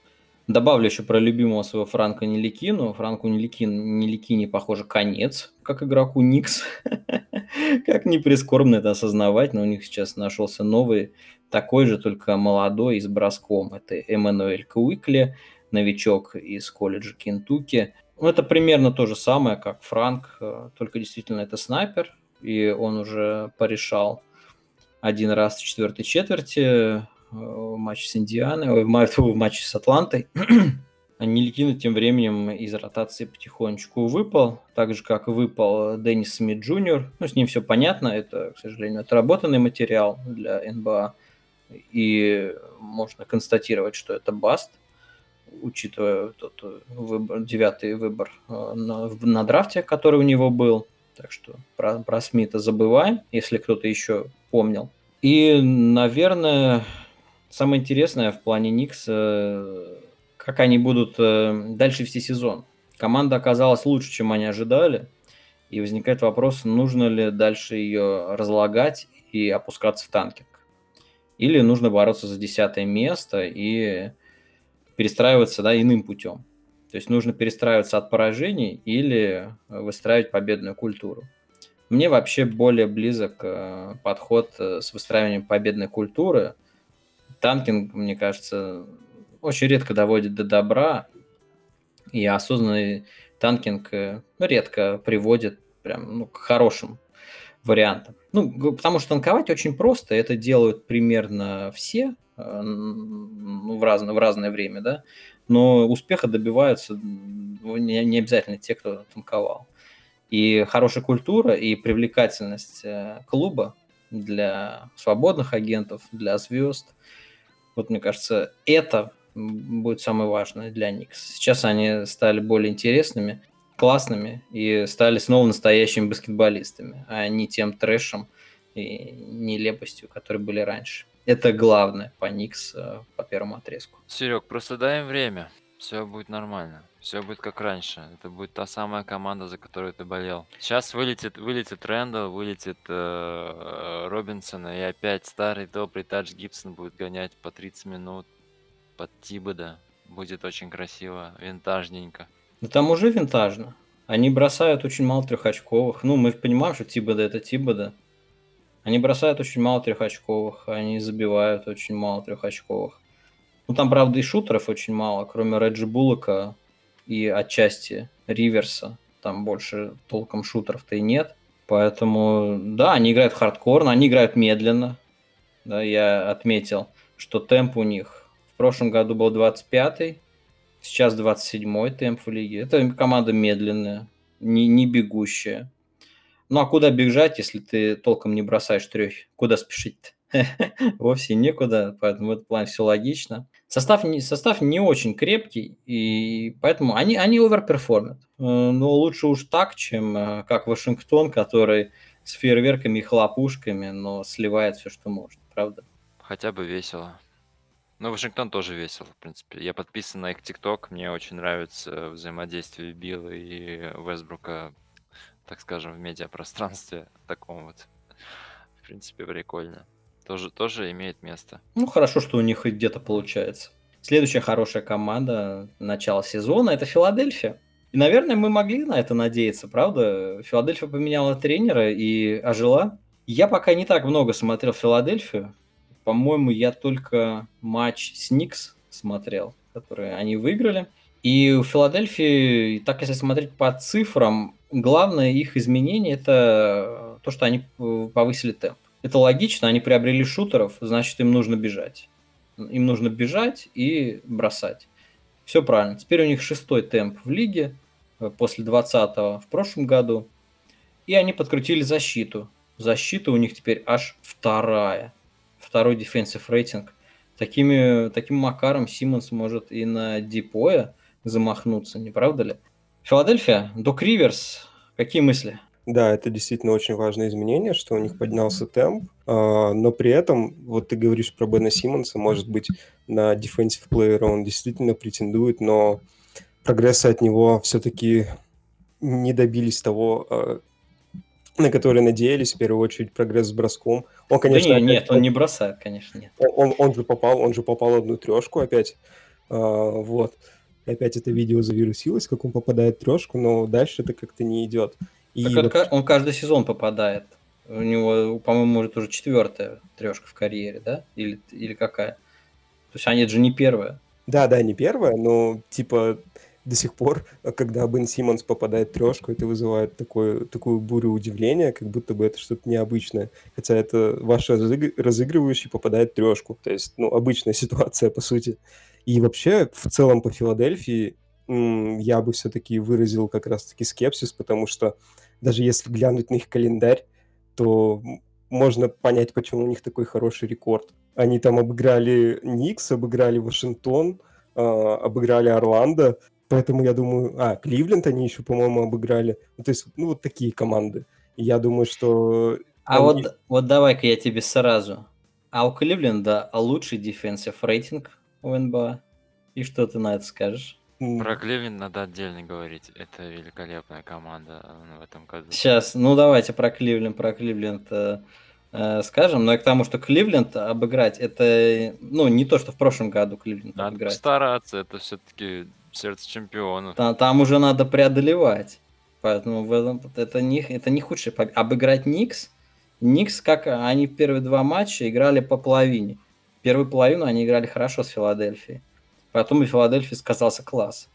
Speaker 1: Добавлю еще про любимого своего Франка Неликину. Франку Неликин, Неликини, похоже, конец, как игроку Никс. [LAUGHS] как не прискорбно это осознавать, но у них сейчас нашелся новый такой же, только молодой и с броском. Это Эммануэль Куикли, новичок из колледжа Кентукки. Ну, это примерно то же самое, как Франк, э, только действительно это снайпер, и он уже порешал один раз в четвертой четверти в матче с Индианой, в, в матче с Атлантой. [CLEARS THROAT] Неликин тем временем из ротации потихонечку выпал, так же, как выпал Деннис Смит Джуниор. Ну, с ним все понятно, это, к сожалению, отработанный материал для НБА и можно констатировать, что это баст, учитывая тот выбор, девятый выбор э, на, на драфте, который у него был. Так что про, про Смита забываем, если кто-то еще помнил. И, наверное, самое интересное в плане Никс, э, как они будут э, дальше вести сезон. Команда оказалась лучше, чем они ожидали. И возникает вопрос, нужно ли дальше ее разлагать и опускаться в танкинг. Или нужно бороться за десятое место и перестраиваться да, иным путем. То есть нужно перестраиваться от поражений или выстраивать победную культуру. Мне вообще более близок э, подход с выстраиванием победной культуры. Танкинг, мне кажется, очень редко доводит до добра, и осознанный танкинг э, редко приводит прям ну, к хорошим вариантам. Ну, потому что танковать очень просто, это делают примерно все ну, в, разное, в разное время, да, но успеха добиваются ну, не, не обязательно те, кто танковал. И хорошая культура и привлекательность э, клуба для свободных агентов, для звезд, вот мне кажется, это будет самое важное для Никс. Сейчас они стали более интересными, классными и стали снова настоящими баскетболистами, а не тем трэшем и нелепостью, которые были раньше. Это главное по Никс э, по первому отрезку.
Speaker 3: Серег, просто дай им время. Все будет нормально. Все будет как раньше. Это будет та самая команда, за которую ты болел. Сейчас вылетит, вылетит Рэндалл, вылетит э, Робинсон, и опять старый добрый Тадж Гибсон будет гонять по 30 минут под Тибода. Будет очень красиво, винтажненько.
Speaker 1: Да там уже винтажно. Они бросают очень мало трехочковых. Ну, мы понимаем, что Тибода это Тибода. Они бросают очень мало трехочковых, они забивают очень мало трехочковых. Ну, там, правда, и шутеров очень мало, кроме Реджи Буллока и отчасти Риверса. Там больше толком шутеров-то и нет. Поэтому, да, они играют хардкорно, они играют медленно. Да, я отметил, что темп у них в прошлом году был 25-й, сейчас 27-й темп в лиге. Это команда медленная, не, не бегущая. Ну а куда бежать, если ты толком не бросаешь трехи? Куда спешить-то? [LAUGHS] Вовсе некуда, поэтому в этом плане все логично. Состав не, состав не очень крепкий, и поэтому они, они оверперформят. Э, но лучше уж так, чем э, как Вашингтон, который с фейерверками и хлопушками, но сливает все, что может, правда?
Speaker 3: Хотя бы весело. Ну, Вашингтон тоже весело, в принципе. Я подписан на их ТикТок, мне очень нравится взаимодействие Билла и Вестбрука так скажем, в медиапространстве [LAUGHS] таком вот. В принципе, прикольно. Тоже, тоже имеет место.
Speaker 1: Ну, хорошо, что у них где-то получается. Следующая хорошая команда начала сезона – это Филадельфия. И, наверное, мы могли на это надеяться, правда? Филадельфия поменяла тренера и ожила. Я пока не так много смотрел Филадельфию. По-моему, я только матч с Никс смотрел, который они выиграли. И у Филадельфии, так если смотреть по цифрам, главное их изменение – это то, что они повысили темп. Это логично, они приобрели шутеров, значит, им нужно бежать. Им нужно бежать и бросать. Все правильно. Теперь у них шестой темп в лиге э, после 20-го в прошлом году. И они подкрутили защиту. Защита у них теперь аж вторая. Второй defensive рейтинг. Такими, таким макаром Симмонс может и на Дипоя замахнуться, не правда ли? Филадельфия, Док Риверс, какие мысли?
Speaker 2: Да, это действительно очень важное изменение, что у них поднялся темп, а, но при этом, вот ты говоришь про Бена Симмонса, может быть, на defensive player он действительно претендует, но прогресса от него все-таки не добились того, а, на который надеялись, в первую очередь, прогресс с броском.
Speaker 1: Он, конечно, да не, нет, он не бросает, конечно, нет.
Speaker 2: Он, он же попал, он же попал одну трешку опять, а, вот. И опять это видео завирусилось, как он попадает трешку, но дальше это как-то не идет.
Speaker 1: И так вот... он каждый сезон попадает. У него, по-моему, может уже четвертая трешка в карьере, да? Или, или какая? То есть они же не первая.
Speaker 2: Да, да, не первая, но типа до сих пор, когда Бен Симмонс попадает трешку, это вызывает такое, такую бурю удивления, как будто бы это что-то необычное. Хотя это ваш разыгрывающий попадает трешку. То есть, ну, обычная ситуация, по сути. И вообще, в целом по Филадельфии я бы все-таки выразил как раз-таки скепсис, потому что даже если глянуть на их календарь, то можно понять, почему у них такой хороший рекорд. Они там обыграли Никс, обыграли Вашингтон, э, обыграли Орландо, Поэтому я думаю, а, Кливленд они еще, по-моему, обыграли. Ну, то есть, ну, вот такие команды. И я думаю, что...
Speaker 1: А они... вот, вот давай-ка я тебе сразу. А у Кливленда лучший дефенсив рейтинг в НБА. И что ты на это скажешь?
Speaker 3: Про Кливленд надо отдельно говорить. Это великолепная команда э, в этом году.
Speaker 1: Сейчас, ну давайте про Кливленд, про Кливленд э, э, скажем. Но и к тому, что Кливленд обыграть, это ну не то, что в прошлом году Кливленд
Speaker 3: надо
Speaker 1: обыграть.
Speaker 3: стараться, это все-таки сердце чемпионов.
Speaker 1: Там, там уже надо преодолевать. Поэтому в этом, это, не, это не худший победа. Обыграть Никс, Никс, как они в первые два матча играли по половине. Первую половину они играли хорошо с Филадельфией. Потом и Филадельфии сказался класс.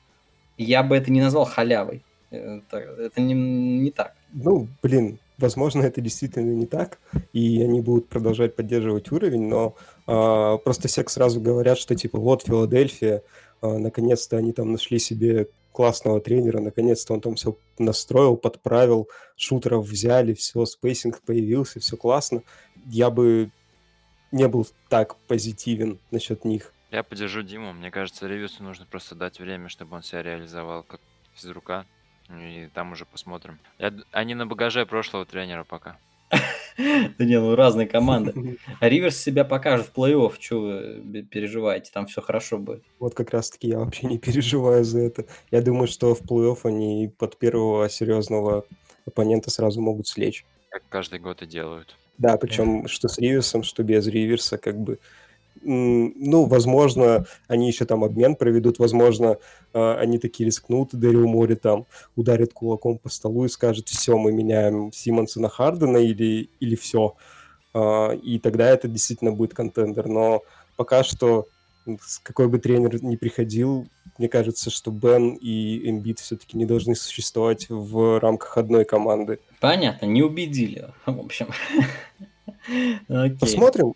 Speaker 1: Я бы это не назвал халявой. Это, это не, не так.
Speaker 2: Ну, блин, возможно, это действительно не так, и они будут продолжать поддерживать уровень, но э, просто все сразу говорят, что типа вот Филадельфия, э, наконец-то они там нашли себе классного тренера, наконец-то он там все настроил, подправил, шутеров взяли, все, spacing появился, все классно. Я бы не был так позитивен насчет них.
Speaker 3: Я поддержу Диму. Мне кажется, Ривису нужно просто дать время, чтобы он себя реализовал как физрука. И там уже посмотрим. Я... Они на багаже прошлого тренера пока.
Speaker 1: Да не, ну разные команды. А [LAUGHS] Риверс себя покажет в плей-офф, что вы переживаете, там все хорошо будет.
Speaker 2: Вот как раз-таки я вообще не [LAUGHS] переживаю за это. Я думаю, что в плей-офф они под первого серьезного оппонента сразу могут слечь.
Speaker 3: Как каждый год и делают.
Speaker 2: Да, причем что с Риверсом, что без Риверса, как бы ну, возможно, они еще там обмен проведут, возможно, а, они такие рискнут, Дэрил Мори там ударит кулаком по столу и скажет, все, мы меняем Симмонса на Хардена или, или все. А, и тогда это действительно будет контендер. Но пока что, какой бы тренер ни приходил, мне кажется, что Бен и Эмбит все-таки не должны существовать в рамках одной команды.
Speaker 1: Понятно, не убедили, в общем. [LAUGHS]
Speaker 2: Посмотрим.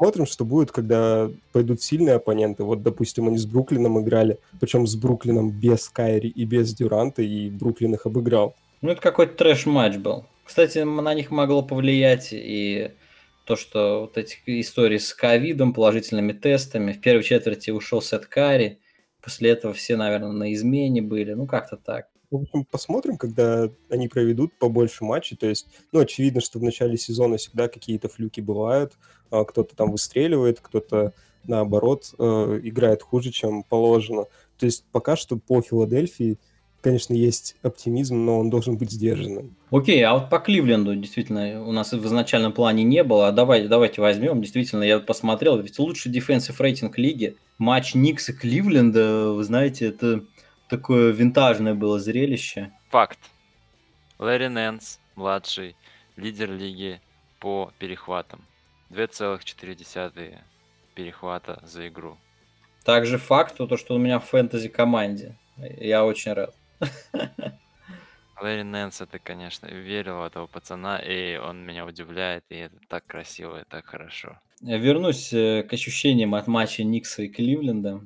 Speaker 2: Посмотрим, что будет, когда пойдут сильные оппоненты. Вот, допустим, они с Бруклином играли, причем с Бруклином без Кайри и без Дюранта, и Бруклин их обыграл.
Speaker 1: Ну, это какой-то трэш-матч был. Кстати, на них могло повлиять и то, что вот эти истории с ковидом, положительными тестами. В первой четверти ушел Сет Карри, после этого все, наверное, на измене были. Ну, как-то так.
Speaker 2: В общем, посмотрим, когда они проведут побольше матчей. То есть, ну, очевидно, что в начале сезона всегда какие-то флюки бывают. А, кто-то там выстреливает, кто-то, наоборот, э, играет хуже, чем положено. То есть пока что по Филадельфии, конечно, есть оптимизм, но он должен быть сдержанным.
Speaker 1: Окей, а вот по Кливленду действительно у нас в изначальном плане не было. А давайте, давайте возьмем. Действительно, я посмотрел, ведь лучший дефенсив рейтинг лиги. Матч Никса Кливленда, вы знаете, это такое винтажное было зрелище.
Speaker 3: Факт. Лэри Нэнс, младший, лидер лиги по перехватам. 2,4 перехвата за игру.
Speaker 1: Также факт, то, что у меня в фэнтези команде. Я очень рад.
Speaker 3: Лэри Нэнс, это, конечно, верил в этого пацана, и он меня удивляет, и это так красиво и так хорошо.
Speaker 1: Я вернусь э, к ощущениям от матча Никса и Кливленда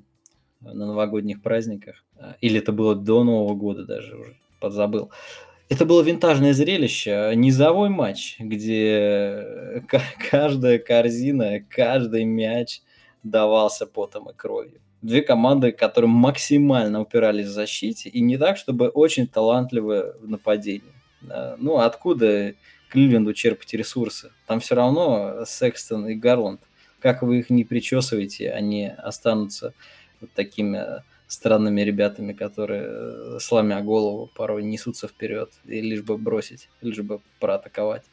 Speaker 1: на новогодних праздниках. А, или это было до Нового года даже, уже подзабыл. Это было винтажное зрелище, низовой матч, где каждая корзина, каждый мяч давался потом и кровью. Две команды, которые максимально упирались в защите, и не так, чтобы очень талантливые в нападении. Ну, откуда Кливленду черпать ресурсы? Там все равно Секстон и Гарланд. Как вы их не причесываете, они останутся вот такими странными ребятами, которые, э, сломя голову, порой несутся вперед, и лишь бы бросить, лишь бы проатаковать.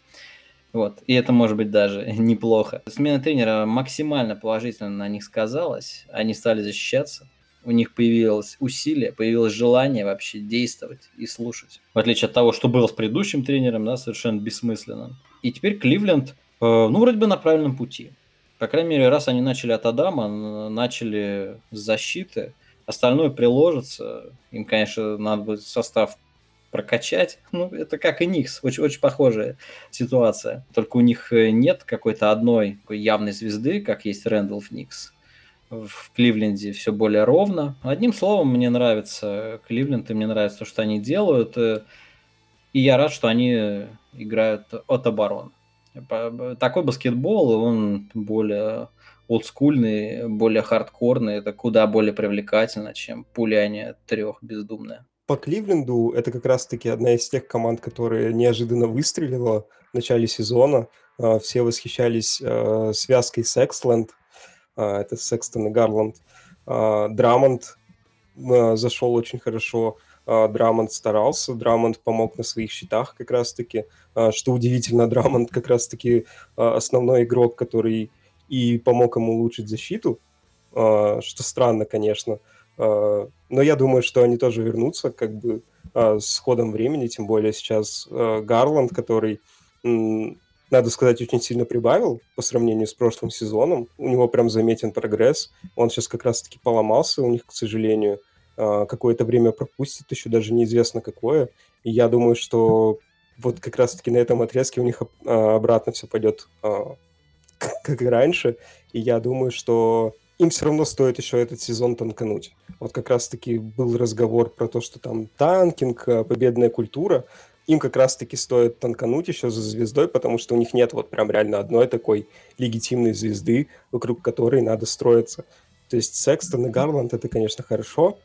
Speaker 1: Вот. И это может быть даже [LAUGHS] неплохо. Смена тренера максимально положительно на них сказалась. Они стали защищаться. У них появилось усилие, появилось желание вообще действовать и слушать. В отличие от того, что было с предыдущим тренером, да, совершенно бессмысленно. И теперь Кливленд, э, ну, вроде бы на правильном пути. По крайней мере, раз они начали от Адама, начали с защиты, остальное приложится. Им, конечно, надо будет состав прокачать. Ну, это как и Никс, очень, очень похожая ситуация. Только у них э, нет какой-то одной такой явной звезды, как есть Рэндалф Никс. В Кливленде все более ровно. Одним словом, мне нравится Кливленд, и мне нравится то, что они делают. Э, и я рад, что они играют от обороны. Такой баскетбол, он более олдскульные, более хардкорные, это куда более привлекательно, чем пуляние трех бездумное.
Speaker 2: По Кливленду это как раз-таки одна из тех команд, которая неожиданно выстрелила в начале сезона. А, все восхищались а, связкой Сексленд, а, это Секстон и Гарланд. Драмонд зашел очень хорошо. Драмонд старался, Драмонд помог на своих счетах как раз-таки. Что удивительно, Драмонд как раз-таки основной игрок, который и помог ему улучшить защиту, что странно, конечно. Но я думаю, что они тоже вернутся как бы с ходом времени, тем более сейчас Гарланд, который, надо сказать, очень сильно прибавил по сравнению с прошлым сезоном. У него прям заметен прогресс. Он сейчас как раз-таки поломался у них, к сожалению. Какое-то время пропустит, еще даже неизвестно какое. И я думаю, что вот как раз-таки на этом отрезке у них обратно все пойдет как и раньше. И я думаю, что им все равно стоит еще этот сезон танкануть. Вот как раз-таки был разговор про то, что там танкинг, э, победная культура. Им как раз-таки стоит танкануть еще за звездой, потому что у них нет вот прям реально одной такой легитимной звезды, вокруг которой надо строиться. То есть Секстон и Гарланд это, конечно, хорошо.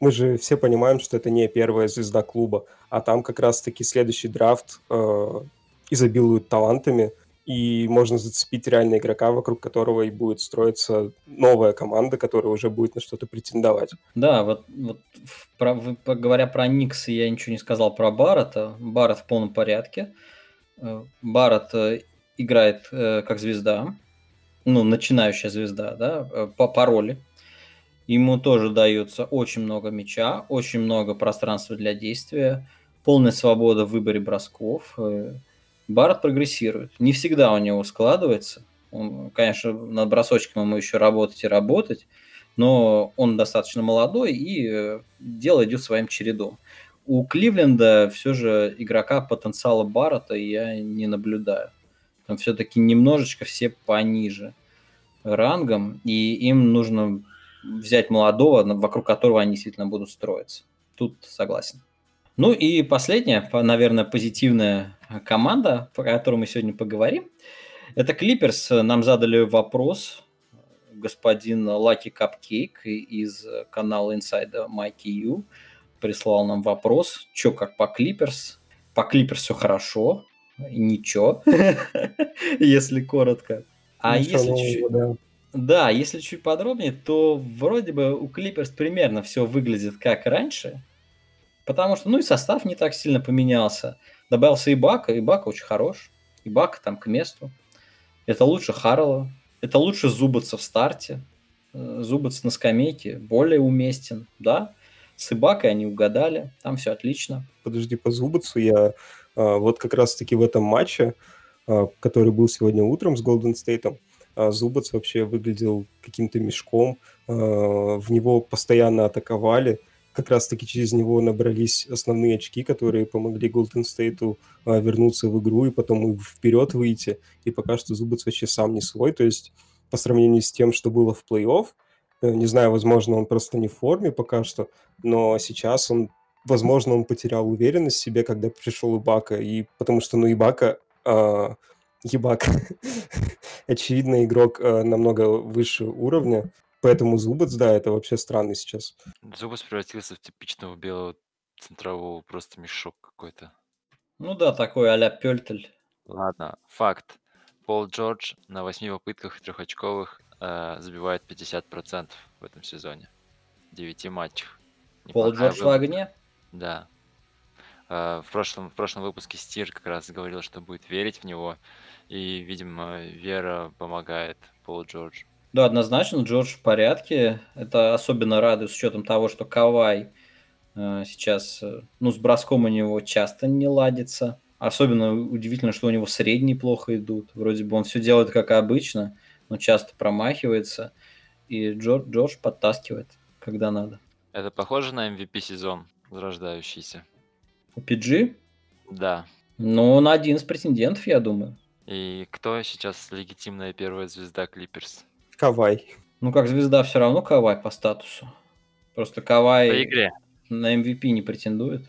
Speaker 2: Мы же все понимаем, что это не первая звезда клуба, а там как раз-таки следующий драфт э, изобилует талантами, и можно зацепить реально игрока, вокруг которого и будет строиться новая команда, которая уже будет на что-то претендовать.
Speaker 1: Да, вот, вот про, говоря про Никс, я ничего не сказал про Баррета. Баррет в полном порядке. Э, Баррет э, играет э, как звезда, ну, начинающая звезда, да, по пароли. Ему тоже дается очень много мяча, очень много пространства для действия, полная свобода в выборе бросков – Барт прогрессирует. Не всегда у него складывается. Он, конечно, над бросочком ему еще работать и работать, но он достаточно молодой, и э, дело идет своим чередом. У Кливленда все же игрока потенциала Баррета я не наблюдаю. Там все-таки немножечко все пониже рангом, и им нужно взять молодого, вокруг которого они действительно будут строиться. Тут согласен. Ну и последняя, наверное, позитивная команда, про которую мы сегодня поговорим. Это Клиперс. Нам задали вопрос господин Лаки Капкейк из канала Inside Mikey U прислал нам вопрос, что как по Клиперс. По Клиперс все хорошо, ничего, [LAUGHS] если коротко. А если чуть... Да, если чуть подробнее, то вроде бы у Клиперс примерно все выглядит как раньше, Потому что, ну и состав не так сильно поменялся. Добавился и Бака, и Бака очень хорош. И Бака там к месту. Это лучше Харрелла. Это лучше Зубаца в старте. Э, Зубац на скамейке более уместен, да. С Ибакой они угадали, там все отлично.
Speaker 2: Подожди, по Зубацу я а, вот как раз-таки в этом матче, а, который был сегодня утром с Голден Стейтом, а, Зубац вообще выглядел каким-то мешком, в него постоянно атаковали, как раз-таки через него набрались основные очки, которые помогли Голден Стейту а, вернуться в игру и потом вперед выйти. И пока что Зубац вообще сам не свой. То есть по сравнению с тем, что было в плей-офф, э, не знаю, возможно, он просто не в форме пока что, но сейчас он, возможно, он потерял уверенность в себе, когда пришел Ибака, и потому что, ну, Ибака, а, Ебак, [LAUGHS] очевидно, игрок а, намного выше уровня, Поэтому Зубац, да, это вообще странно сейчас.
Speaker 3: Зубац превратился в типичного белого центрового, просто мешок какой-то.
Speaker 1: Ну да, такой а-ля Пёльтель.
Speaker 3: Ладно, факт. Пол Джордж на восьми попытках трехочковых э, забивает 50% в этом сезоне. В девяти матчах.
Speaker 1: Пол Джордж в огне?
Speaker 3: Да. Э, в, прошлом, в прошлом выпуске Стир как раз говорил, что будет верить в него. И, видимо, вера помогает Полу Джорджу.
Speaker 1: Да, однозначно, Джордж в порядке. Это особенно радует с учетом того, что Кавай э, сейчас, э, ну, с броском у него часто не ладится. Особенно удивительно, что у него средние плохо идут. Вроде бы он все делает как обычно, но часто промахивается. И Джордж, Джордж подтаскивает, когда надо.
Speaker 3: Это похоже на MVP сезон, зарождающийся?
Speaker 1: У PG?
Speaker 3: Да.
Speaker 1: Ну, он один из претендентов, я думаю.
Speaker 3: И кто сейчас легитимная первая звезда Клиперс?
Speaker 2: Кавай.
Speaker 1: Ну, как звезда все равно Кавай по статусу. Просто Кавай
Speaker 3: По игре.
Speaker 1: на MVP не претендует.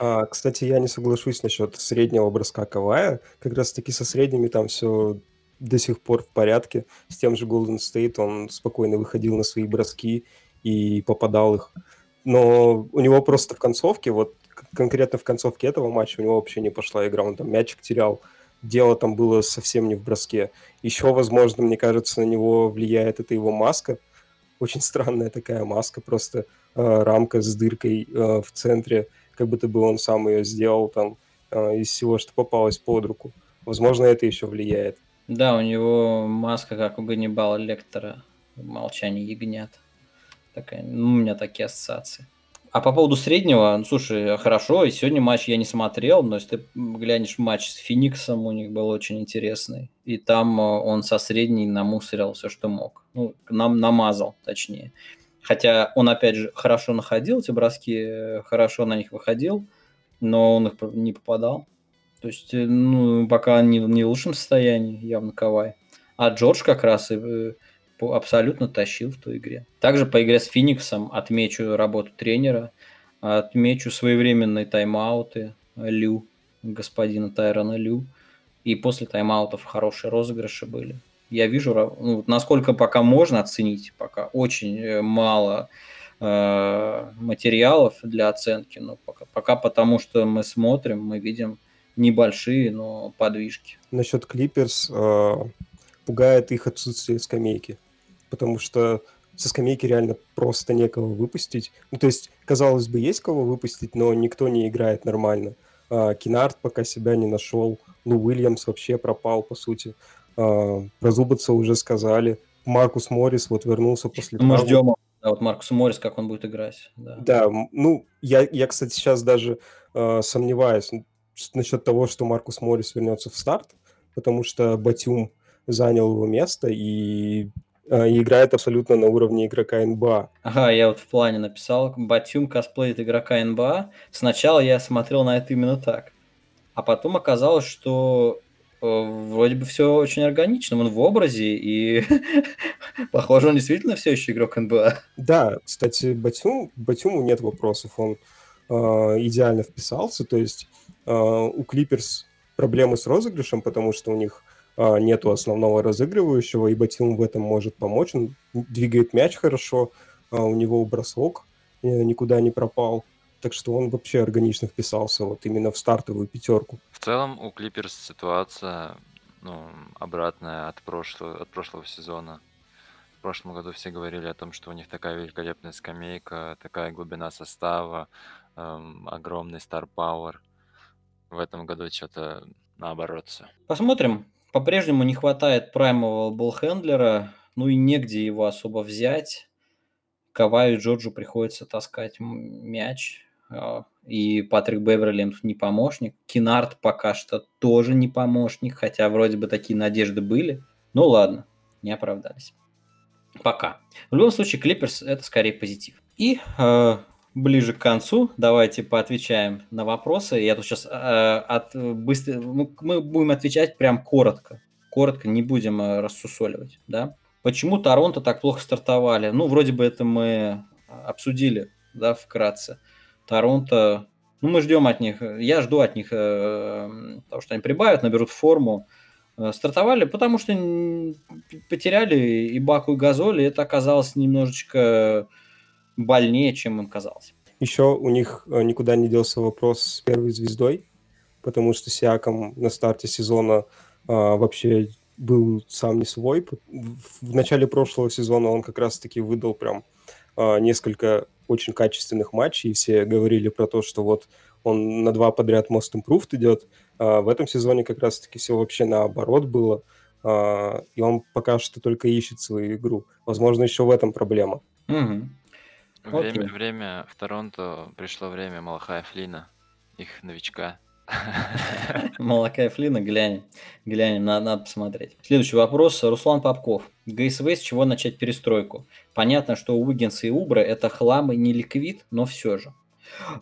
Speaker 2: А, кстати, я не соглашусь насчет среднего броска Кавая. Как раз таки со средними там все до сих пор в порядке. С тем же Golden State он спокойно выходил на свои броски и попадал их. Но у него просто в концовке, вот конкретно в концовке этого матча у него вообще не пошла игра. Он там мячик терял. Дело там было совсем не в броске. Еще, возможно, мне кажется, на него влияет это его маска. Очень странная такая маска, просто э, рамка с дыркой э, в центре, как будто бы он сам ее сделал там э, из всего, что попалось под руку. Возможно, это еще влияет.
Speaker 1: Да, у него маска, как у Ганнибала Лектора «Молчание ягнят». Такая, ну, у меня такие ассоциации. А по поводу среднего, ну, слушай, хорошо, и сегодня матч я не смотрел, но если ты глянешь матч с Фениксом, у них был очень интересный. И там э, он со средней намусорил все, что мог. Ну, нам намазал, точнее. Хотя он, опять же, хорошо находил эти броски, э, хорошо на них выходил, но он их не попадал. То есть, э, ну, пока не, не в лучшем состоянии, явно Кавай. А Джордж как раз и абсолютно тащил в той игре. Также по игре с Фениксом отмечу работу тренера, отмечу своевременные тайм-ауты Лю, господина Тайрона Лю. И после тайм-аутов хорошие розыгрыши были. Я вижу, ну, насколько пока можно оценить, пока очень э, мало э, материалов для оценки, но пока, пока потому что мы смотрим, мы видим небольшие, но подвижки.
Speaker 2: Насчет Клиперс э, пугает их отсутствие скамейки потому что со скамейки реально просто некого выпустить. Ну, то есть, казалось бы, есть кого выпустить, но никто не играет нормально. А, Кинард пока себя не нашел, ну, Уильямс вообще пропал, по сути. А, про Зубаца уже сказали. Маркус Моррис вот вернулся после
Speaker 1: Мы травмы. ждем да, вот Маркус Моррис, как он будет играть.
Speaker 2: Да, да ну, я, я, кстати, сейчас даже э, сомневаюсь насчет того, что Маркус Моррис вернется в старт, потому что Батюм занял его место, и и играет абсолютно на уровне игрока НБА.
Speaker 1: Ага, я вот в плане написал, Батюм косплеит игрока НБА. Сначала я смотрел на это именно так. А потом оказалось, что э, вроде бы все очень органично, он в образе, и [LAUGHS] похоже, он действительно все еще игрок НБА.
Speaker 2: Да, кстати, Батюм, Батюму нет вопросов, он э, идеально вписался, то есть э, у Клиперс проблемы с розыгрышем, потому что у них нету основного разыгрывающего, и Батим в этом может помочь. Он двигает мяч хорошо, а у него бросок э, никуда не пропал. Так что он вообще органично вписался вот именно в стартовую пятерку.
Speaker 3: В целом у Клиперс ситуация ну, обратная от прошлого, от прошлого сезона. В прошлом году все говорили о том, что у них такая великолепная скамейка, такая глубина состава, эм, огромный стар пауэр. В этом году что-то наоборот все.
Speaker 1: Посмотрим, по-прежнему не хватает праймового болхендлера, ну и негде его особо взять. Каваю и Джорджу приходится таскать мяч. А, и Патрик Беверли не помощник. Кинард пока что тоже не помощник, хотя вроде бы такие надежды были. Ну ладно, не оправдались. Пока. В любом случае, Клиперс это скорее позитив. И э, ближе к концу. Давайте поотвечаем на вопросы. Я тут сейчас э, от быстро, ну, мы будем отвечать прям коротко. Коротко, не будем э, рассусоливать, да? Почему Торонто так плохо стартовали? Ну, вроде бы это мы обсудили, да, вкратце. Торонто, ну, мы ждем от них, я жду от них э, того, что они прибавят, наберут форму. Э, стартовали, потому что потеряли и Баку, и Газоли. Это оказалось немножечко больнее, чем им казалось.
Speaker 2: Еще у них э, никуда не делся вопрос с первой звездой, потому что Сиаком на старте сезона а, вообще был сам не свой. В начале прошлого сезона он как раз-таки выдал прям а, несколько очень качественных матчей, и все говорили про то, что вот он на два подряд Most Improved идет. А в этом сезоне как раз-таки все вообще наоборот было, а, и он пока что только ищет свою игру. Возможно, еще в этом проблема.
Speaker 1: Угу.
Speaker 3: Время, время в Торонто пришло время Малахая Флина, их новичка. [LAUGHS]
Speaker 1: Малакая Флина, глянем. Глянем, надо, надо посмотреть. Следующий вопрос. Руслан Попков. ГСВ с чего начать перестройку? Понятно, что Уиггинс и Убра это хлам и не ликвид, но все же.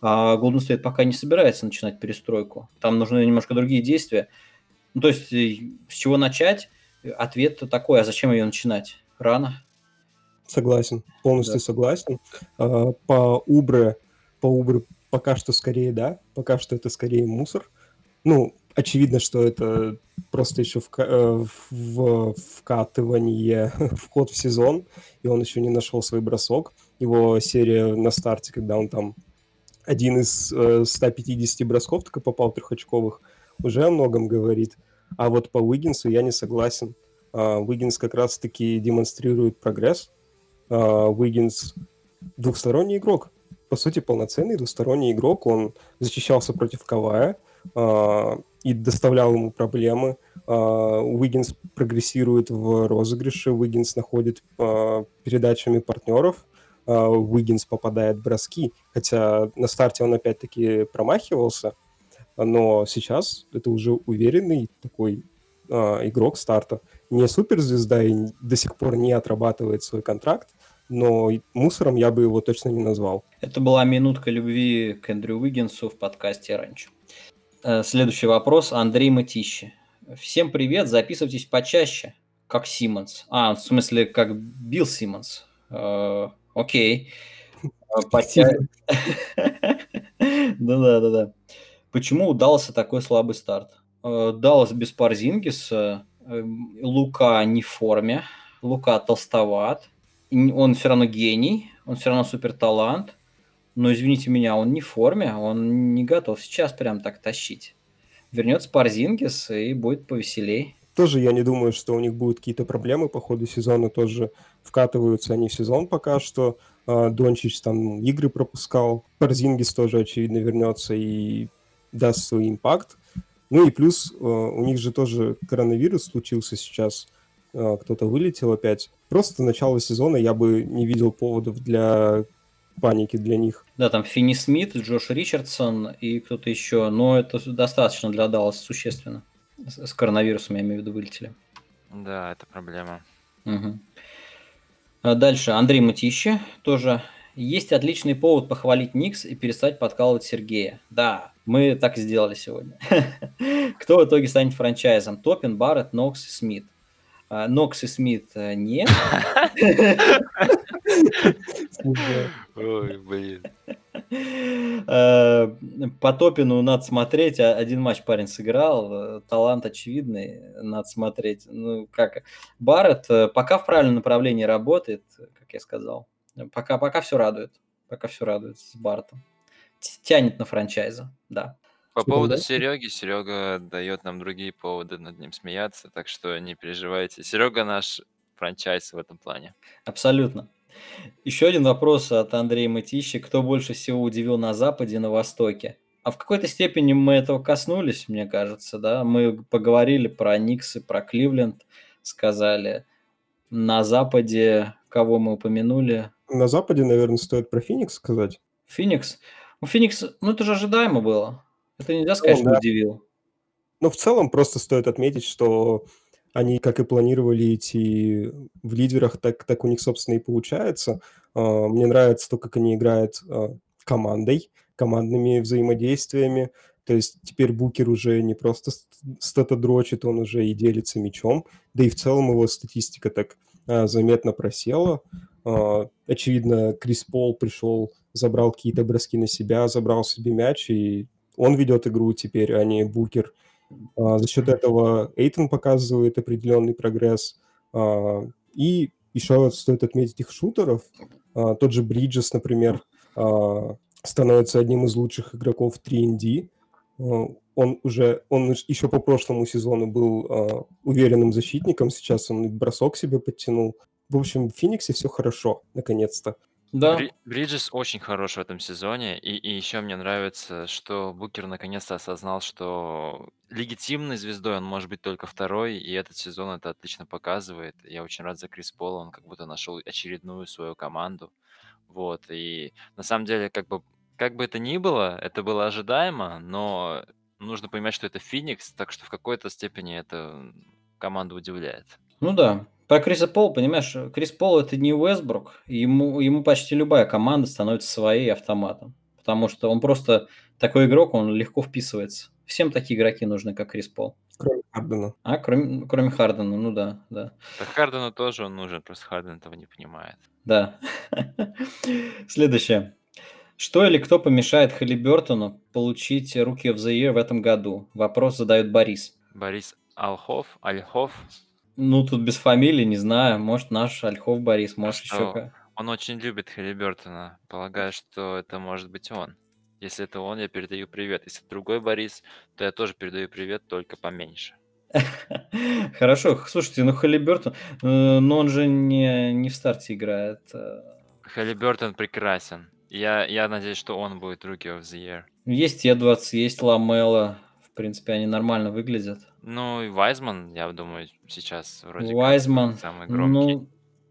Speaker 1: А Golden State пока не собирается начинать перестройку. Там нужны немножко другие действия. Ну, то есть, э, с чего начать? Ответ такой, а зачем ее начинать? Рано.
Speaker 2: Согласен, полностью да. согласен. А, по Убре, по Убре пока что скорее да, пока что это скорее мусор. Ну, очевидно, что это просто еще э, в вкатывание, [LAUGHS] вход в сезон, и он еще не нашел свой бросок. Его серия на старте, когда он там один из э, 150 бросков только попал трехочковых, уже о многом говорит. А вот по Уиггинсу я не согласен. А, Уиггинс как раз-таки демонстрирует прогресс. Уиггинс двухсторонний игрок. По сути, полноценный двусторонний игрок. Он защищался против Кавая а, и доставлял ему проблемы. Уиггинс прогрессирует в розыгрыше, Уиггинс находит передачами партнеров, Уиггинс попадает в броски, хотя на старте он опять-таки промахивался, но сейчас это уже уверенный такой э, игрок старта. Не суперзвезда и до сих пор не отрабатывает свой контракт, но мусором я бы его точно не назвал.
Speaker 1: Это была минутка любви к Эндрю Уиггинсу в подкасте раньше. Э, следующий вопрос. Андрей Матищи. Всем привет, записывайтесь почаще, как Симмонс. А, в смысле, как Билл Симмонс. Э, окей. [LAUGHS] [LAUGHS] Да-да-да-да. Почему удался такой слабый старт? Э, Даллас без Парзингиса, э, Лука не в форме, Лука толстоват, он все равно гений, он все равно супер талант, но, извините меня, он не в форме, он не готов сейчас прям так тащить. Вернется Парзингис и будет повеселей.
Speaker 2: Тоже я не думаю, что у них будут какие-то проблемы по ходу сезона, тоже вкатываются они в сезон пока что. А, Дончич там игры пропускал, Парзингис тоже, очевидно, вернется и даст свой импакт. Ну и плюс э, у них же тоже коронавирус случился сейчас, кто-то вылетел опять. Просто начало сезона я бы не видел поводов для паники для них.
Speaker 1: Да, там Финни Смит, Джош Ричардсон и кто-то еще, но это достаточно для Даллас существенно. С коронавирусом, я имею в виду, вылетели.
Speaker 3: Да, это проблема.
Speaker 1: Угу. Дальше Андрей Матищи тоже есть отличный повод похвалить Никс и перестать подкалывать Сергея. Да, мы так и сделали сегодня. [LAUGHS] Кто в итоге станет франчайзом? Топин, Барретт, Нокс и Смит. А, Нокс и Смит э, нет.
Speaker 3: Ой, блин.
Speaker 1: Э, по Топину надо смотреть. А, один матч парень сыграл. Э, талант очевидный. Надо смотреть. Ну, как Барретт пока в правильном направлении работает, как я сказал. Пока, пока все радует. Пока все радует с Бартом. Тянет на франчайза, да.
Speaker 3: По поводу Сереги, Серега дает нам другие поводы над ним смеяться, так что не переживайте. Серега наш франчайз в этом плане.
Speaker 1: Абсолютно. Еще один вопрос от Андрея Матищи. Кто больше всего удивил на Западе и на Востоке? А в какой-то степени мы этого коснулись, мне кажется, да? Мы поговорили про Никсы, про Кливленд, сказали. На Западе кого мы упомянули?
Speaker 2: На Западе, наверное, стоит про Феникс сказать.
Speaker 1: Феникс? Ну, Феникс, ну это же ожидаемо было. Это нельзя сказать, ну, что да. удивил.
Speaker 2: Ну, в целом, просто стоит отметить, что они, как и планировали идти в лидерах, так, так у них, собственно, и получается. А, мне нравится то, как они играют а, командой, командными взаимодействиями. То есть теперь Букер уже не просто что-то дрочит, он уже и делится мячом. Да и в целом его статистика так а, заметно просела. Очевидно, Крис Пол пришел, забрал какие-то броски на себя, забрал себе мяч, и он ведет игру теперь, а не Букер. А, за счет этого Эйтон показывает определенный прогресс. И еще стоит отметить их шутеров. Тот же Бриджес, например, становится одним из лучших игроков 3D. Он уже, он еще по прошлому сезону был уверенным защитником, сейчас он бросок себе подтянул. В общем, в Фениксе все хорошо, наконец-то.
Speaker 1: Да.
Speaker 3: Бриджес очень хорош в этом сезоне, и, и еще мне нравится, что Букер наконец-то осознал, что легитимной звездой он может быть только второй, и этот сезон это отлично показывает. Я очень рад за Крис Пола, он как будто нашел очередную свою команду. Вот, и на самом деле, как бы, как бы это ни было, это было ожидаемо, но нужно понимать, что это Феникс, так что в какой-то степени это команда удивляет.
Speaker 1: Ну да, про Криса Пола, понимаешь, Крис Пол это не Уэсбрук, ему, ему почти любая команда становится своей автоматом, потому что он просто такой игрок, он легко вписывается. Всем такие игроки нужны, как Крис Пол.
Speaker 2: Кроме Хардена.
Speaker 1: А, кроме, кроме Хардена, ну да, да.
Speaker 3: Да Хардену тоже он нужен, просто Харден этого не понимает.
Speaker 1: Да. [LAUGHS] Следующее. Что или кто помешает Халибертону получить руки of the Year в этом году? Вопрос задает Борис.
Speaker 3: Борис Алхов, Альхов.
Speaker 1: Ну, тут без фамилии, не знаю. Может, наш Альхов Борис,
Speaker 3: А
Speaker 1: может, еще
Speaker 3: что? Он очень любит Халибертона. Полагаю, что это может быть он. Если это он, я передаю привет. Если другой Борис, то я тоже передаю привет, только поменьше. [LAUGHS]
Speaker 1: Хорошо, слушайте, ну Халибертон, э, но он же не, не в старте играет. э.
Speaker 3: Халибертон прекрасен. Я, я надеюсь, что он будет Rookie of the Year.
Speaker 1: Есть Эдвардс, есть Ламела. В принципе, они нормально выглядят.
Speaker 3: Ну и Вайзман, я думаю, сейчас вроде как
Speaker 1: Вайзман,
Speaker 3: самый громкий.
Speaker 1: ну,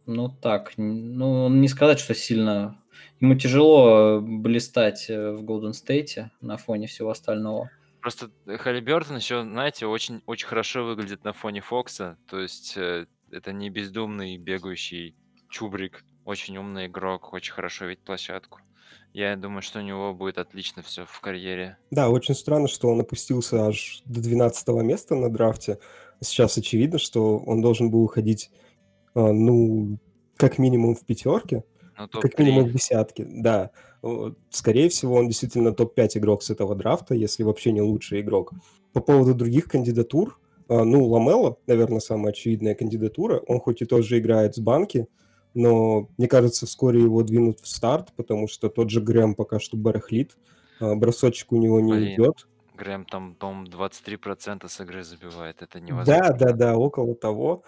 Speaker 1: ну так, ну не сказать, что сильно. Ему тяжело э, блистать э, в Голден Стейте на фоне всего остального.
Speaker 3: Просто Халибертон еще, знаете, очень, очень хорошо выглядит на фоне Фокса. То есть э, это не бездумный бегающий чубрик. Очень умный игрок, очень хорошо видит площадку. Я думаю, что у него будет отлично все в карьере.
Speaker 2: Да, очень странно, что он опустился аж до 12 места на драфте. Сейчас очевидно, что он должен был уходить, а, ну, как минимум в пятерке,
Speaker 3: Ну,
Speaker 2: как минимум в
Speaker 3: топ-3.
Speaker 2: десятке, да. Скорее всего, он действительно топ-5 игрок с этого драфта, если вообще не лучший игрок. По поводу других кандидатур, а, ну, Ламело, наверное, самая очевидная кандидатура. Он хоть и тоже играет с банки, но мне кажется, вскоре его двинут в старт, потому что тот же Грэм пока что барахлит, а, бросочек у него не
Speaker 3: Блин,
Speaker 2: идет.
Speaker 3: Грэм там, по-моему, 23% с игры забивает. Это
Speaker 2: Да,
Speaker 3: невозможно.
Speaker 2: да, да, около того.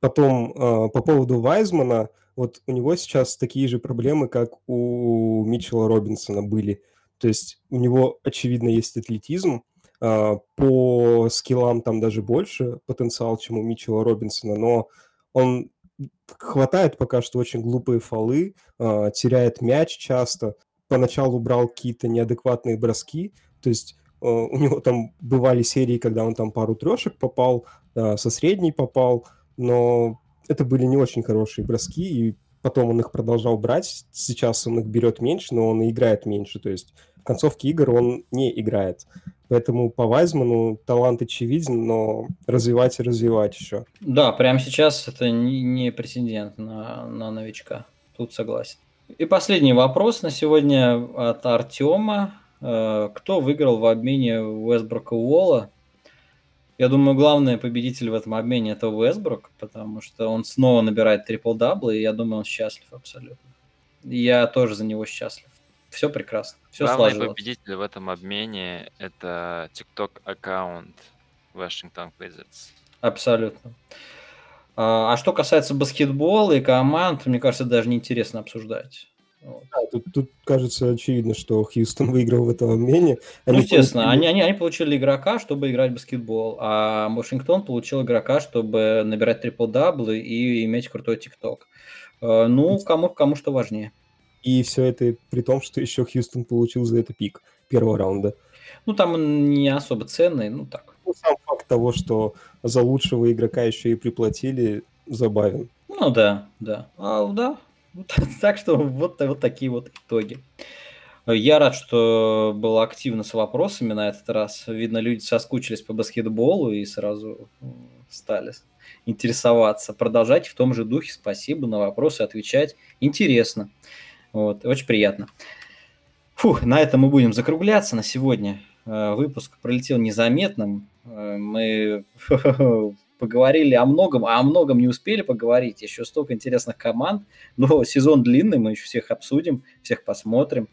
Speaker 2: Потом а, по поводу Вайзмана, вот у него сейчас такие же проблемы, как у Митчелла Робинсона были. То есть у него, очевидно, есть атлетизм, а, по скиллам там даже больше потенциал, чем у Митчелла Робинсона, но он хватает пока что очень глупые фолы, а, теряет мяч часто, поначалу брал какие-то неадекватные броски, то есть э, у него там бывали серии, когда он там пару трешек попал, а, со средней попал, но это были не очень хорошие броски, и потом он их продолжал брать. Сейчас он их берет меньше, но он и играет меньше. То есть в концовке игр он не играет. Поэтому по Вайзману талант очевиден, но развивать и развивать еще.
Speaker 1: Да, прямо сейчас это не, не претендент на, на новичка. Тут согласен. И последний вопрос на сегодня от Артема. Э, Кто выиграл в обмене Уэсброка Уолла? Я думаю, главный победитель в этом обмене это Уэсбрук, потому что он снова набирает трипл-даблы, и я думаю, он счастлив абсолютно. Я тоже за него счастлив. Все прекрасно, все
Speaker 3: Главный
Speaker 1: сложилось.
Speaker 3: победитель в этом обмене — это TikTok аккаунт Washington Wizards.
Speaker 1: Абсолютно. А а что касается баскетбола и команд, мне кажется, даже неинтересно обсуждать. Вот.
Speaker 2: Да, тут, тут кажется очевидно, что Хьюстон выиграл в этом обмене.
Speaker 1: Ну,
Speaker 2: Они
Speaker 1: естественно,
Speaker 2: получили-
Speaker 1: они, они, они получили игрока, чтобы играть в баскетбол, а Вашингтон получил игрока, чтобы набирать трипл-даблы и иметь крутой тикток. Э, Ну, кому, кому что важнее.
Speaker 2: И все это при том, что еще Хьюстон получил за это пик первого раунда.
Speaker 1: Ну, там он не особо ценный, ну так.
Speaker 2: Ну, сам факт того, что за лучшего игрока еще и приплатили, забавен.
Speaker 1: Ну да, да. А, да. [LAUGHS] Так что вот, вот такие вот итоги. Я рад, что было активно с вопросами на этот раз. Видно, люди соскучились по баскетболу и сразу стали интересоваться. Продолжайте в том же духе. Спасибо на вопросы отвечать. Интересно. Вот, очень приятно. Фух, на этом мы будем закругляться на сегодня. Э, Выпуск пролетел незаметным. Э, Мы [LAUGHS] поговорили о многом, а о многом не успели поговорить. Еще столько интересных команд. Но сезон длинный, мы еще всех обсудим, всех посмотрим.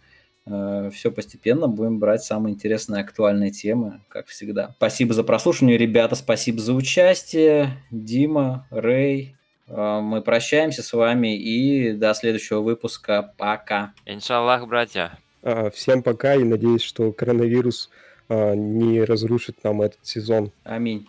Speaker 1: Все постепенно будем брать самые интересные актуальные темы, как всегда. Спасибо за прослушивание, ребята, спасибо за участие. Дима, Рэй, э, мы прощаемся с вами и до следующего выпуска. Пока.
Speaker 3: Иншаллах, братья.
Speaker 2: А, Всем пока и надеюсь, что коронавирус а, не разрушит нам этот сезон.
Speaker 1: Аминь.